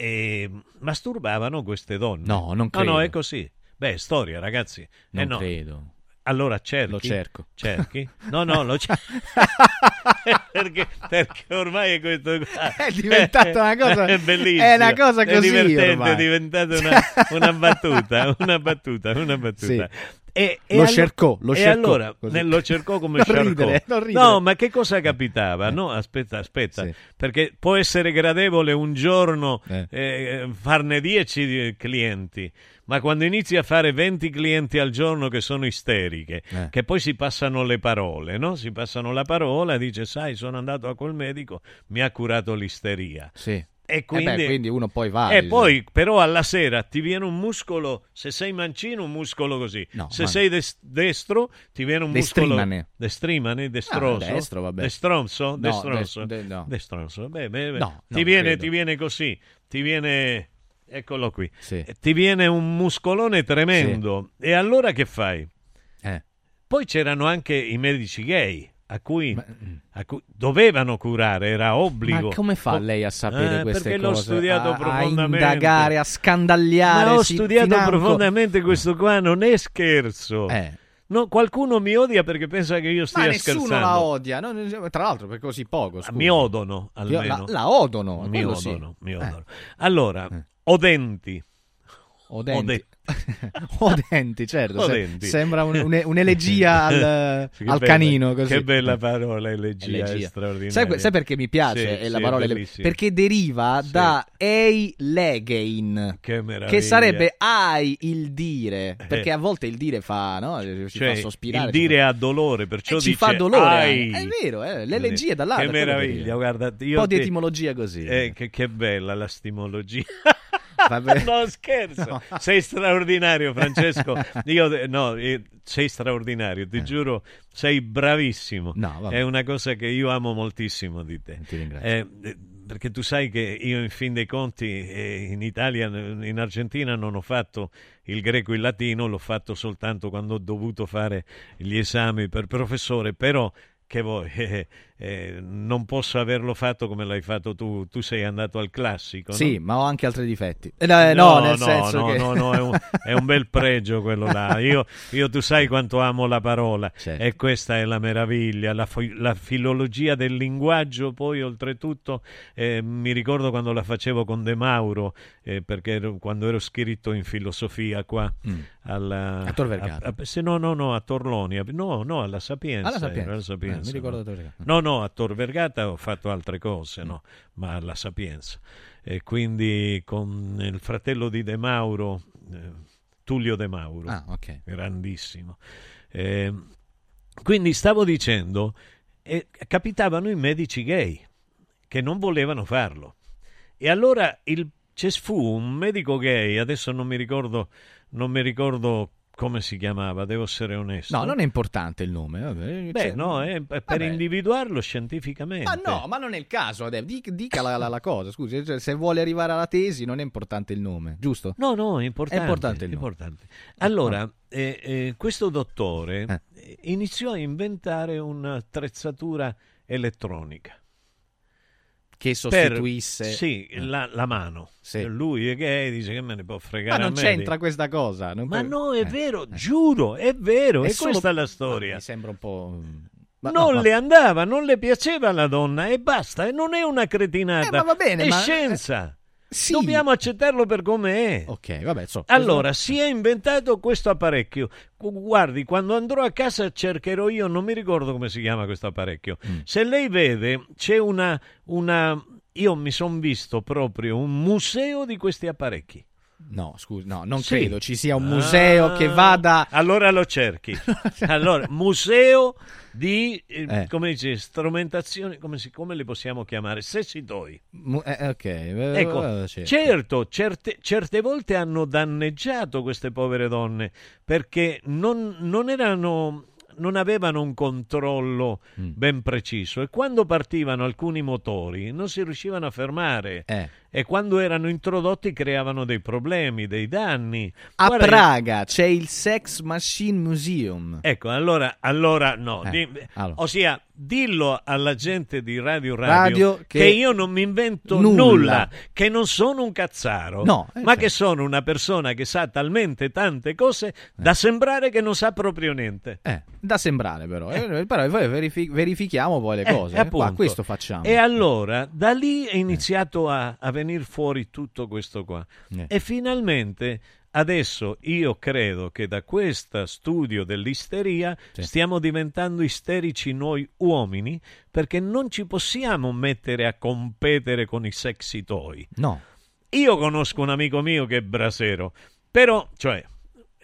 e masturbavano queste donne. No, non No, credo. no, è così. Beh, storia, ragazzi. Eh, Non no. credo. Allora cerchi. Lo cerco. Cerchi? No, no, lo cerco. perché, perché ormai è questo qua. È diventata una cosa- È bellissimo. è una cosa così È divertente, ormai. è diventata una, una battuta. Una battuta, una battuta. Sì. E, e Lo allo- cercò, lo e cercò, allora così. lo cercò come Non ridere, non ridere. No, ma che cosa capitava? No, aspetta, aspetta, Sì. perché può essere gradevole un giorno Eh. eh, farne 10 di clienti, ma quando inizi a fare 20 clienti al giorno che sono isteriche, Eh. che poi si passano le parole, no? Si passano la parola, dice, sai, sono andato a quel medico, mi ha curato l'isteria. Sì. E quindi, Eh beh, quindi uno poi va. E poi, però, alla sera ti viene un muscolo. Se sei mancino, un muscolo così. se ma- sei des- destro, ti viene un Destrimane. muscolo. Destrimane, destroso. Ah, destro, vabbè. Destronzo? No, Destronzo. des- de- no. Destronzo. Beh, beh, beh. No, ti, viene, ti viene così. Ti viene. Eccolo qui. Sì. Ti viene un muscolone tremendo. E allora che fai? Eh. Poi c'erano anche i medici gay. A cui, a cui dovevano curare, era obbligo. Ma come fa lei a sapere eh, queste perché cose? l'ho studiato a, a profondamente. indagare, a scandagliare. Ma ho studiato financo- profondamente questo qua, non è scherzo. Eh. No, qualcuno mi odia perché pensa che io Ma stia nessuno scherzando. la odia, no? tra l'altro per così poco. scusa. Mi odono, almeno. La, la odono, mi quello sì. odono, mi Eh. odono. Allora, Odenti. Odenti. Odenti, certo. se- Odenti. sembra un- un- un'elegia al, al bella- canino. Così. Che bella parola, elegia, Elegia. straordinaria. Sai, sai perché mi piace Sì, eh, la sì, parola? bellissima. Perché deriva Sì. da ei legein, Che che sarebbe hai il dire. Perché a volte il dire fa, no? Ci Cioè, fa sospirare. il ci dire ha dolore, perciò E ci dice fa dolore, ai. eh. È vero, eh, l'elegia da là, Che meraviglia, guarda. Un po' di ti- etimologia così. Eh, che, che bella la stimologia. No, scherzo. Sei straordinario, Francesco. Io, no, eh, sei straordinario, ti giuro, sei bravissimo. No. È una cosa che io amo moltissimo di te. Ti ringrazio. Eh, eh, perché tu sai che io, in fin dei conti, eh, in Italia, in Argentina, non ho fatto il greco e il latino, l'ho fatto soltanto quando ho dovuto fare gli esami per professore, però. Che vuoi, eh, eh, non posso averlo fatto come l'hai fatto tu. Tu sei andato al classico, no? Sì, ma ho anche altri difetti. Eh, no, no, nel no, senso no, che... no, no, è un, è un bel pregio quello là. Io, io tu sai quanto amo la parola Certo. e questa è la meraviglia, la, la filologia del linguaggio. Poi, oltretutto, eh, mi ricordo quando la facevo con De Mauro, eh, perché ero- quando ero scritto in filosofia qua Mm. alla, A Tor Vergata. a- a- se no, no, no, a Torloni, no, no, alla Sapienza. Alla Sapienza. alla Sapienza, Eh, mi ricordo no. a Tor Vergata. No, no, a Tor Vergata ho fatto altre cose, no, ma alla Sapienza. E quindi con il fratello di De Mauro, eh, Tullio De Mauro, Ah, ok. grandissimo. Eh, quindi stavo dicendo, eh, capitavano i medici gay che non volevano farlo. E allora il, ci fu un medico gay, adesso non mi ricordo, non mi ricordo come si chiamava, devo essere onesto. No, non è importante il nome. Vabbè, Beh, cioè- no, è per Vabbè. individuarlo scientificamente. Ma no, ma non è il caso, Adele. Dica, la, la- la cosa, scusi, cioè, se vuole arrivare alla tesi non è importante il nome, giusto? No, no, è importante. È importante importante. Allora, eh, eh, questo dottore eh, iniziò a inventare un'attrezzatura elettronica. Che sostituisse... Per, sì, la, la mano. Sì. Lui è gay, dice che me ne può Ma fregare non a me c'entra questa cosa. non Ma per- no, è eh, vero, eh. giuro, è vero, È è, solo- questa la Ma storia. Mi sembra un po'... ma- non no, le andava, non le piaceva la donna e basta, e non è una cretinata, Eh, ma va bene, è ma- scienza. Sì. Dobbiamo accettarlo per come è. Ok, vabbè, so. Allora, si è inventato questo apparecchio. Gu- Guardi, quando andrò a casa cercherò io, non mi ricordo come si chiama questo apparecchio. Mm. Se lei vede, c'è una... una io mi sono visto proprio un museo di questi apparecchi. No, scusi, no, non Sì. credo ci sia un museo Ah, che vada... Allora lo cerchi. allora, museo di, eh, Eh. come dice, strumentazioni, come, si, come le possiamo chiamare? Sessitoi. Mu- eh, ok, eh, Ecco, eh, sì. certo, certe, certe volte hanno danneggiato queste povere donne perché non, non erano non avevano un controllo Mm. ben preciso e quando partivano alcuni motori non si riuscivano a fermare Eh. E quando erano introdotti creavano dei problemi, dei danni. A Guarda, Praga c'è il Sex Machine Museum. Ecco, allora, allora no, Eh, di- allora. ossia dillo alla gente di Radio Radio, Radio che... che io non mi invento nulla. nulla. che non sono un cazzaro, No, eh, ma certo. che sono una persona che sa talmente tante cose da sembrare che non sa proprio niente. Eh, da sembrare però. Eh, però poi verifi- verifichiamo poi le Eh, cose. eh. appunto. Qua, questo facciamo. E allora da lì è iniziato a, a venire fuori tutto questo qua. Eh. E finalmente adesso io credo che da questo studio dell'isteria Sì. stiamo diventando isterici noi uomini perché non ci possiamo mettere a competere con i sexy toy. No. Io conosco un amico mio che è brasero, però, cioè,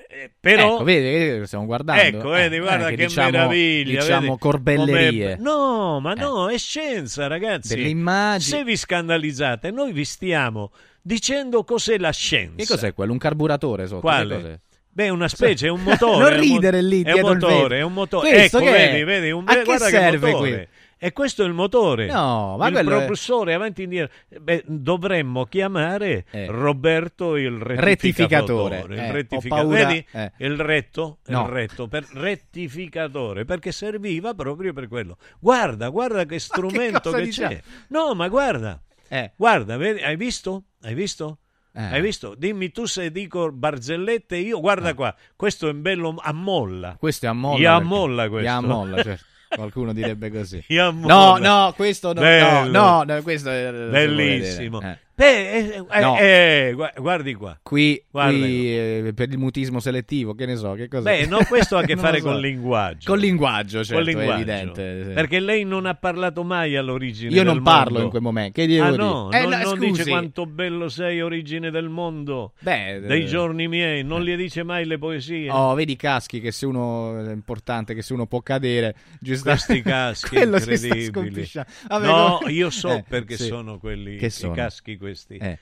Eh, però Ecco, vedi, vedi che stiamo guardando. Ecco, vedi, Eh, guarda eh, che, diciamo- meraviglia. Diciamo vedi? corbellerie. Come- No, ma no, è scienza, ragazzi. Delle immagini. Se vi scandalizzate, noi vi stiamo dicendo cos'è la scienza. Che cos'è quello? Un carburatore sotto? Quale? Che? Beh, una specie, è un motore. Non ridere lì è un motore, è un motore. Questo ecco, che è? vedi, vedi, un, A che guarda serve motore. qui? E questo è il motore. No, ma il quello è- propulsore avanti e indietro. Beh, dovremmo chiamare Eh. Roberto il Rettificatore. rettificatore. Il Eh, ho rettificatore. Vedi eh. il retto, No. il retto per rettificatore perché serviva proprio per quello. Guarda, guarda che strumento che, diciamo? c'è. No, ma guarda. Eh. Guarda, vedi, hai visto? Hai visto? Eh. Hai visto? Dimmi tu se dico barzellette io. Guarda qua, questo è un bello a molla. Questo è a molla. Gli ammolla questo. Gli ammolla, certo. Qualcuno direbbe così. No, no, questo no, no, no, questo è Bellissimo. Eh. Beh, eh, eh, No. eh, gua- guardi qua. Qui, qui, eh, per il mutismo selettivo, che ne so, che cosa Beh, no, questo ha a che fare so. col linguaggio. Col linguaggio, certo, Col è linguaggio. evidente. sì. Perché lei non ha parlato mai all'origine Io non parlo mondo. in quel momento, che devo ah, dire? no, Eh, non, no, non dice quanto bello sei origine del mondo. Beh, dei eh, giorni miei, non gli dice mai le poesie. Oh, vedi i caschi che se uno è importante, che se uno può cadere, giusto? Questi caschi incredibili. Vabbè, no, come- io so Eh, perché sì. sono quelli Che i sono? caschi questi. Eh.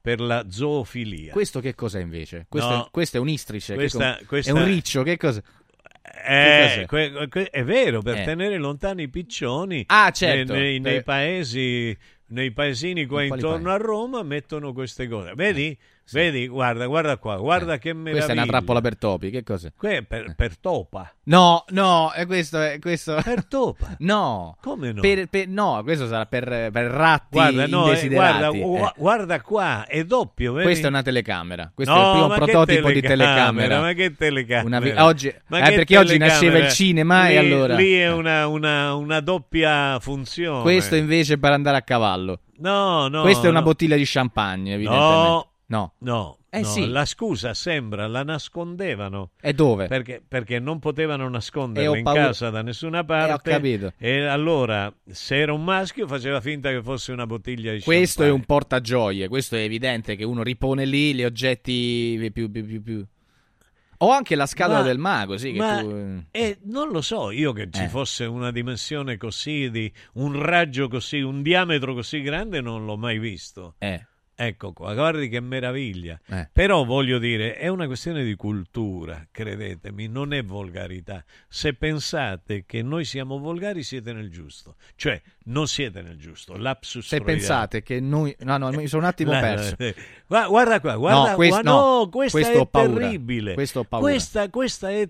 Per la zoofilia. Questo che cos'è invece? Questo, No. è, questo è un istrice, Questa- com- questa- è un riccio, che cosa? Eh, cos'è? que- que- è vero, per Eh. tenere lontani i piccioni Ah, certo. nei, nei- nei Eh. paesi, nei paesini qua In intorno a Roma mettono queste cose. Vedi? Vedi? Guarda, guarda qua, guarda che meraviglia. Eh. Questa è una trappola per topi, che cos'è? Que- per, per topa. No, no, è questo, è questo. Per topa. No. Come no? Per, per- no, questo sarà per, per ratti Guarda, no, eh, guarda, eh. guarda qua, è doppio, vedi? Questa è una telecamera. Questo No, è il primo prototipo di telecamera. Ma che telecamera? Vi- oggi- Ma eh, che perché oggi telecamera? nasceva il cinema e Lì- allora- Lì è una, una- una doppia funzione. Questo invece è per andare a cavallo. No, no. Questa è una no. bottiglia di champagne, evidentemente. No, No. no. Eh no, sì. La scusa sembra, la nascondevano. E dove? Perché, perché non potevano nasconderla ho in paura- casa da nessuna parte. ho capito. E allora, se era un maschio, faceva finta che fosse una bottiglia di Questo è champagne. un portagioie, questo è evidente che uno ripone lì gli oggetti più... più, più, più. O anche la scatola Ma- del mago, sì, che ma- tu... eh, non lo so, io che ci Eh. fosse una dimensione così, di un raggio così, un diametro così grande, non l'ho mai visto. Eh. Ecco qua, guardi che meraviglia. Eh. Però voglio dire, è una questione di cultura, credetemi, non è volgarità. Se pensate che noi siamo volgari, siete nel giusto. Cioè, non siete nel giusto. Lapsus Se freudiano. pensate che noi... No, no, mi sono un attimo perso. eh, Gua- Guarda qua, guarda, No, quest- no, no, questa questo è paura. terribile. Questo ho paura. Questa, questa è...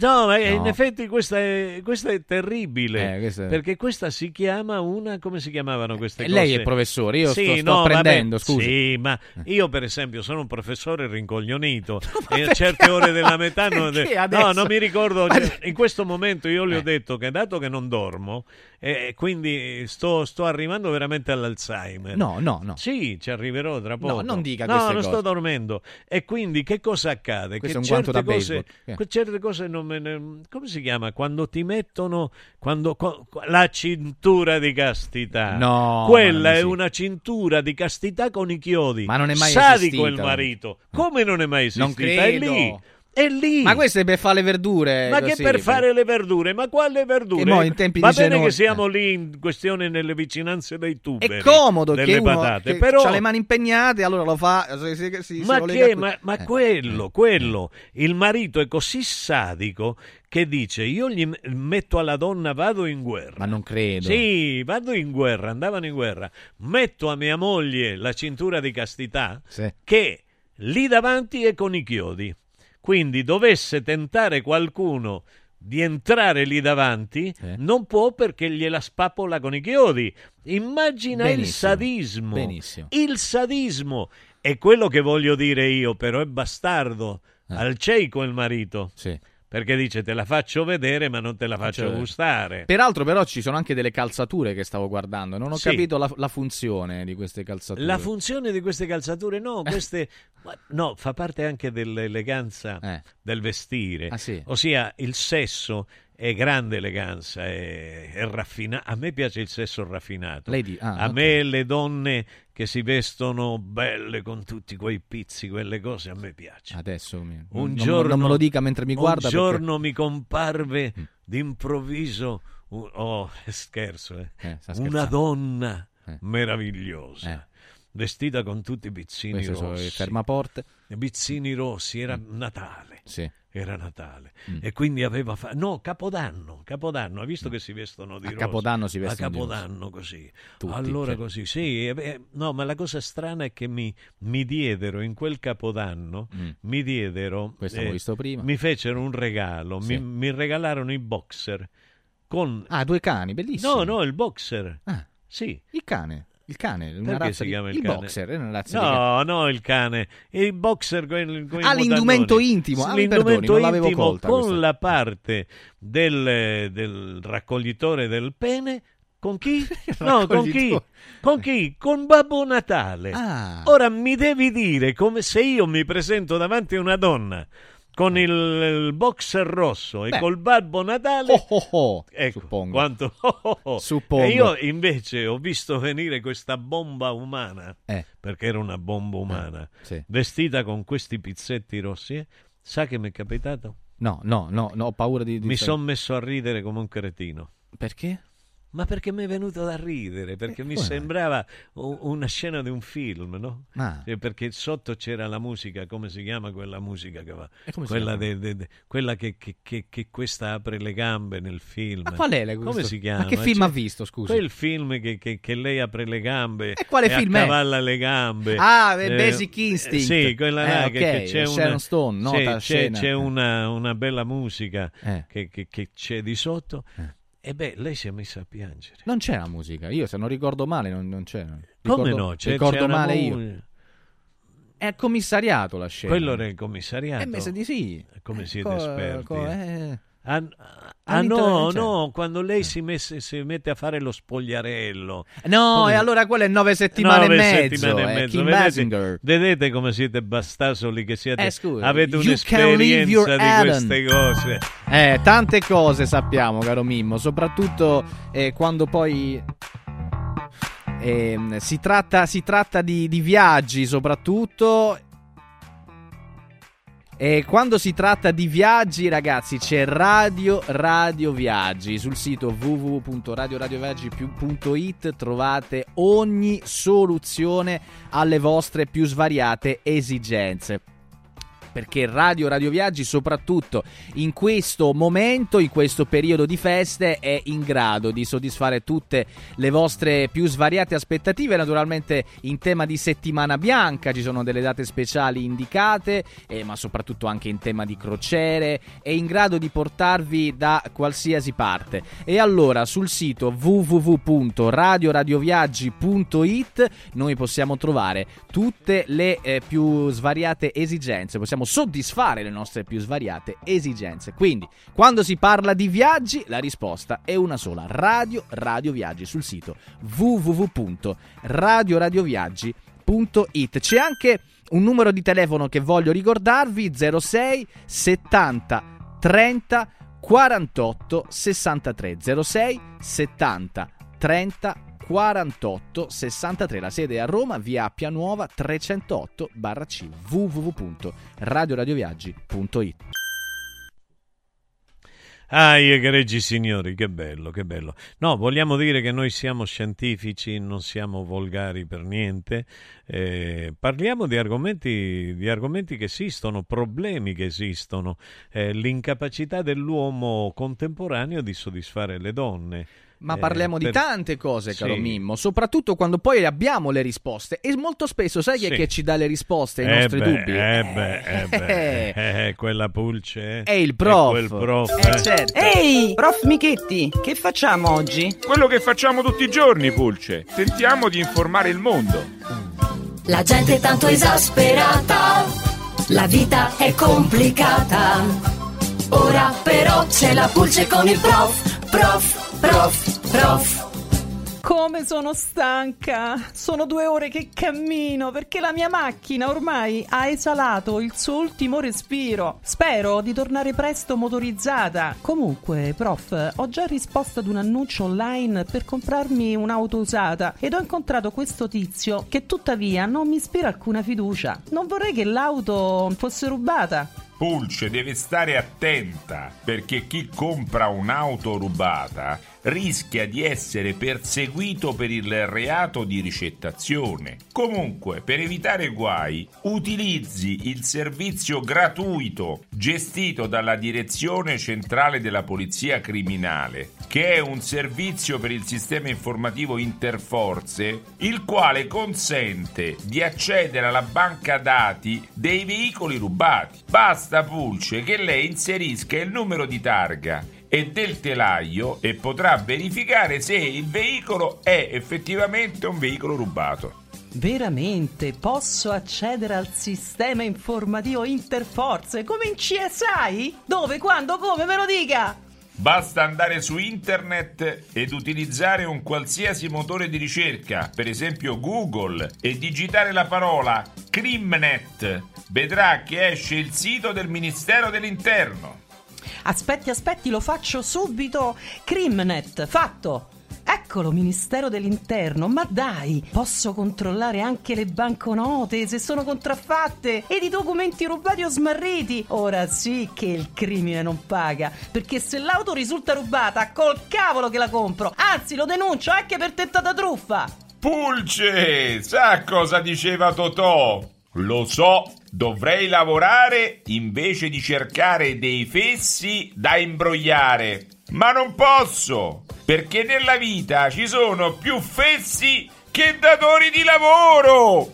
No, ma in No. effetti questa è, questa è terribile. Eh, questa Perché questa si chiama una... come si chiamavano queste Eh, cose? lei è professore, io Sì, sto- sto no, vabbè, apprendendo, scusi. Sì, ma io per esempio sono un professore rincoglionito e a certe ore della metà... non- no, non mi ricordo... Ma- in questo momento io le ho Eh. detto che dato che non dormo, e quindi sto, sto arrivando veramente all'Alzheimer. No, no, no. Sì, ci arriverò tra No, poco. non dica No, non cose. sto dormendo. E quindi che cosa accade? Questo che è un guanto certe da cose, baseball. Eh. certe cose non me. Come si chiama? Quando ti mettono quando, la cintura di castità. No, Quella è esiste. una cintura di castità con i chiodi. Ma non è mai Sadico esistita. il marito. Come non è mai esistita? Non credo. È lì. È lì. Ma questo è per fare le verdure. Ma che così, per fare le verdure? Ma quale verdure? Che mo in tempi Va bene che siamo lì in questione nelle vicinanze dei tuberi. È comodo delle che patate, che però ha le mani impegnate, allora lo fa. Si, si- si- si ma collega che? Ma, ma Eh. quello, quello. Il marito è così sadico che dice: Io gli metto alla donna, vado in guerra. Ma non credo. Sì, vado in guerra, andavano in guerra. Metto a mia moglie la cintura di castità Sì. che lì davanti è con i chiodi. Quindi dovesse tentare qualcuno di entrare lì davanti, non può perché gliela spappola con i chiodi. Immagina il Benissimo, sadismo. benissimo. Il sadismo. E quello che voglio dire io, però, è bastardo. Al cieco il marito. Eh. Sì. Perché dice te la faccio vedere ma non te la faccio Faccio- gustare. Peraltro, però, ci sono anche delle calzature che stavo guardando. Non ho Sì. capito la, la funzione di queste calzature. La funzione di queste calzature, no, queste, ma- no, fa parte anche dell'eleganza del vestire. Eh. Ah, sì? Ossia, il sesso è grande eleganza, è, è raffinato. A me piace il sesso raffinato. Di- ah, A ok. me le donne che si vestono belle con tutti quei pizzi, quelle cose, a me piace. Adesso mi- un non- giorno, non me lo dica mentre mi guarda Un perché- Mm. giorno mi comparve d'improvviso, un- oh, scherzo, eh, Eh, una donna Eh. meravigliosa. Vestita con tutti i bizzini Questi sono rossi. fermaporte. I bizzini rossi, era Natale. Sì. Era Natale. Mm. E quindi aveva fatto... No, Capodanno. Capodanno. Hai visto che si vestono di A rosa? Capodanno si A vestono rosa. Capodanno così. Tutti, allora cioè. così, sì. e beh, no, ma la cosa strana è che mi, mi diedero in quel Capodanno, mi diedero... Mm. Questo l'ho visto prima. Mi fecero un regalo. Sì. Mi, mi regalarono i boxer. Con... Ah, due cani, bellissimo. No, no, il boxer. Ah. Sì. Il cane. Il cane, una Perché razza si di- il, il cane? boxer, è una razza No, no, il cane. Il boxer con, con i Ah, l'indumento intimo. Ah, l'indumento perdoni, intimo con questa. la parte del, del raccoglitore del pene. Con chi? No, con chi? Con chi? Con Babbo Natale. Ah. Ora mi devi dire come se io mi presento davanti a una donna con il, il boxer rosso e Beh. col Babbo Natale. Oh, oh, ecco, suppongo. quanto oh, oh, oh. Suppongo. E io invece ho visto venire questa bomba umana, Eh. perché era una bomba umana, sì. vestita con questi pizzetti rossi. eh. Sa che mi è capitato? No, no, no, no, ho paura di... di Mi sono messo a ridere come un cretino. Perché? Ma perché mi è venuto da ridere? Perché mi come? sembrava una scena di un film, no? Ah. Eh, Perché sotto c'era la musica, come si chiama quella musica che va? E Quella, de- de- de- quella che, che- che- che questa apre le gambe nel film. Ma qual è la- Come si chiama? ma che film C'è ha visto, scusi? Quel film che, che- che lei apre le gambe E quale film è? accavalla le gambe. Ah, eh, Basic eh, Instinct. Sì, quella là Eh, che, ok, che c'è Sharon una, Stone, nota sì, c'è, c'è Eh. una, una bella musica Eh. che, che- che c'è di sotto. E beh, lei si è messa a piangere. Non c'è la musica, io se non ricordo male non, non c'è. Come Ricordo- no? C'è, ricordo c'è male mu- io. È al commissariato la scena. Quello era il commissariato. Eh, mi sa di sì. Come siete Co- esperti? co- eh? Eh. Ah, ah, no, no, quando lei si, messe- si mette a fare lo spogliarello. No, Come- e allora quello è nove settimane Nove e mezzo. settimane e è mezzo. Vedete, vedete come siete bastasoli che siete. Eh, scusa, avete un'esperienza di queste cose. Eh, tante cose sappiamo, caro Mimmo, soprattutto eh, quando poi ehm, si tratta, si tratta di, di viaggi, soprattutto. E quando si tratta di viaggi, ragazzi, c'è Radio Radio Viaggi. Sul sito www.radioradioviaggi.it trovate ogni soluzione alle vostre più svariate esigenze perché Radio Radio Viaggi, soprattutto in questo momento, in questo periodo di feste, è in grado di soddisfare tutte le vostre più svariate aspettative. Naturalmente in tema di settimana bianca ci sono delle date speciali indicate, eh, ma soprattutto anche in tema di crociere, è in grado di portarvi da qualsiasi parte. E allora sul sito www.radioradioviaggi.it noi possiamo trovare tutte le eh, più svariate esigenze, possiamo soddisfare le nostre più svariate esigenze. Quindi, quando si parla di viaggi, la risposta è una sola: Radio Radio Viaggi sul sito www.radioradioviaggi.it. C'è anche un numero di telefono che voglio ricordarvi: 06 70 30 48 63 06 70 30 48 63 la sede è a Roma via Appia Nuova 308 barra C www.radioradioviaggi.it Ah, egregi signori, che bello, che bello. No, vogliamo dire che noi siamo scientifici, non siamo volgari per niente. Eh, parliamo di argomenti, di argomenti che esistono, problemi che esistono, eh, l'incapacità dell'uomo contemporaneo di soddisfare le donne. Ma Eh, parliamo di per- tante cose, caro Sì. Mimmo, soprattutto quando poi abbiamo le risposte. E molto spesso sai chi è Sì. che ci dà le risposte ai Eh nostri beh, dubbi? Eh beh, eh beh, eh, quella pulce. eh. È il prof. quel prof. Eh, eh. certo. Ehi, prof Michetti, che facciamo oggi? Quello che facciamo tutti i giorni, Pulce. Tentiamo di informare il mondo. La gente è tanto esasperata, la vita è complicata. Ora però c'è la pulce con il prof, prof, prof, prof. come sono stanca! Sono due ore che cammino perché la mia macchina ormai ha esalato il suo ultimo respiro. Spero di tornare presto motorizzata. Comunque, prof, ho già risposto ad un annuncio online per comprarmi un'auto usata ed ho incontrato questo tizio che tuttavia non mi ispira alcuna fiducia. Non vorrei che l'auto fosse rubata. Pulce deve stare attenta perché chi compra un'auto rubata rischia di essere perseguito per il reato di ricettazione. Comunque, per evitare guai, utilizzi il servizio gratuito gestito dalla Direzione Centrale della Polizia Criminale, che è un servizio per il sistema informativo Interforze, il quale consente di accedere alla banca dati dei veicoli rubati. Basta Pulce che lei inserisca il numero di targa e del telaio e potrà verificare se il veicolo è effettivamente un veicolo rubato. Veramente posso accedere al sistema informativo Interforze come in CSI? Dove, quando, come, me lo dica! Basta andare su internet ed utilizzare un qualsiasi motore di ricerca, per esempio Google, e digitare la parola Crimnet. Vedrà che esce il sito del Ministero dell'Interno. Aspetti, aspetti, lo faccio subito. Crimnet, fatto. Eccolo, Ministero dell'Interno, ma dai, posso controllare anche le banconote se sono contraffatte ed i documenti rubati o smarriti. Ora sì che il crimine non paga, perché se l'auto risulta rubata, col cavolo che la compro. Anzi, lo denuncio anche per tentata truffa. Pulce, sa cosa diceva Totò? Lo so, dovrei lavorare invece di cercare dei fessi da imbrogliare. Ma non posso, perché nella vita ci sono più fessi che datori di lavoro.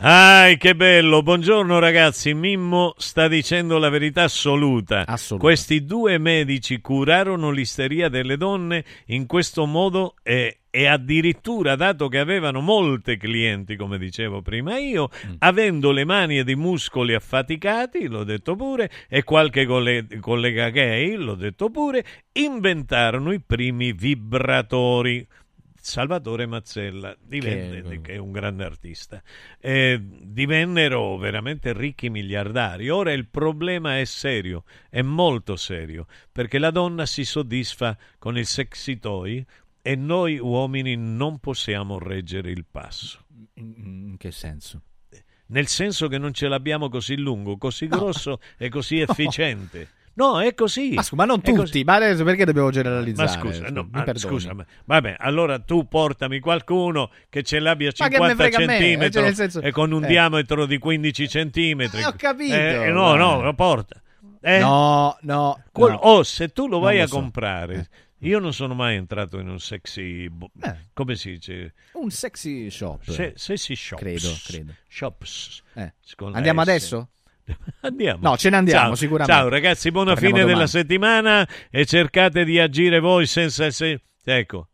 Ai, che bello! Buongiorno ragazzi, Mimmo sta dicendo la verità assoluta. Assoluta. Questi due medici curarono l'isteria delle donne in questo modo e, e addirittura, dato che avevano molte clienti, come dicevo prima io, avendo le mani ed i muscoli affaticati, l'ho detto pure, e qualche colle- collega gay, l'ho detto pure, inventarono i primi vibratori. Salvatore Mazzella divenne, Che- che, è un grande artista, eh, divennero veramente ricchi miliardari. Ora il problema è serio, è molto serio, perché la donna si soddisfa con il sexy toy e noi uomini non possiamo reggere il passo. In che senso? Nel senso che non ce l'abbiamo così lungo, così grosso e così efficiente. No, è così. Ma, scusa, ma non È così. tutti, ma adesso perché dobbiamo Ma generalizzare? scusa, no, ma scusa, ma- vabbè, allora tu portami qualcuno che ce l'abbia Ma che me 50 frega a me, centimetri cioè, senso- e con un eh. diametro di 15 centimetri. Eh, ho capito, Eh, no, dai. no, lo porta. Eh? No, no, Quel- no. oh, se tu lo vai lo a so. comprare, io non sono mai entrato in un sexy. bo- Eh. Come si dice? Un sexy shop. Se, sexy shops. Credo, credo. Shops. Eh. Andiamo S. adesso? Andiamo. No, ce ne andiamo, Ciao. sicuramente. Ciao ragazzi, buona Torniamo fine domani. della settimana e cercate di agire voi senza se... Ecco.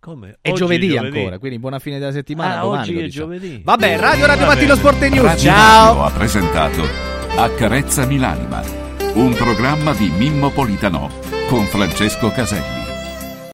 Come? È Oggi giovedì, ancora, quindi buona fine della settimana. Ah, domani oggi è diciamo. giovedì. Vabbè, Radio Radio Vabbè. Mattino Sport e News. Radio Ciao. Ha presentato Accarezzami l'anima, un programma di Mimmo Politano con Francesco Caselli.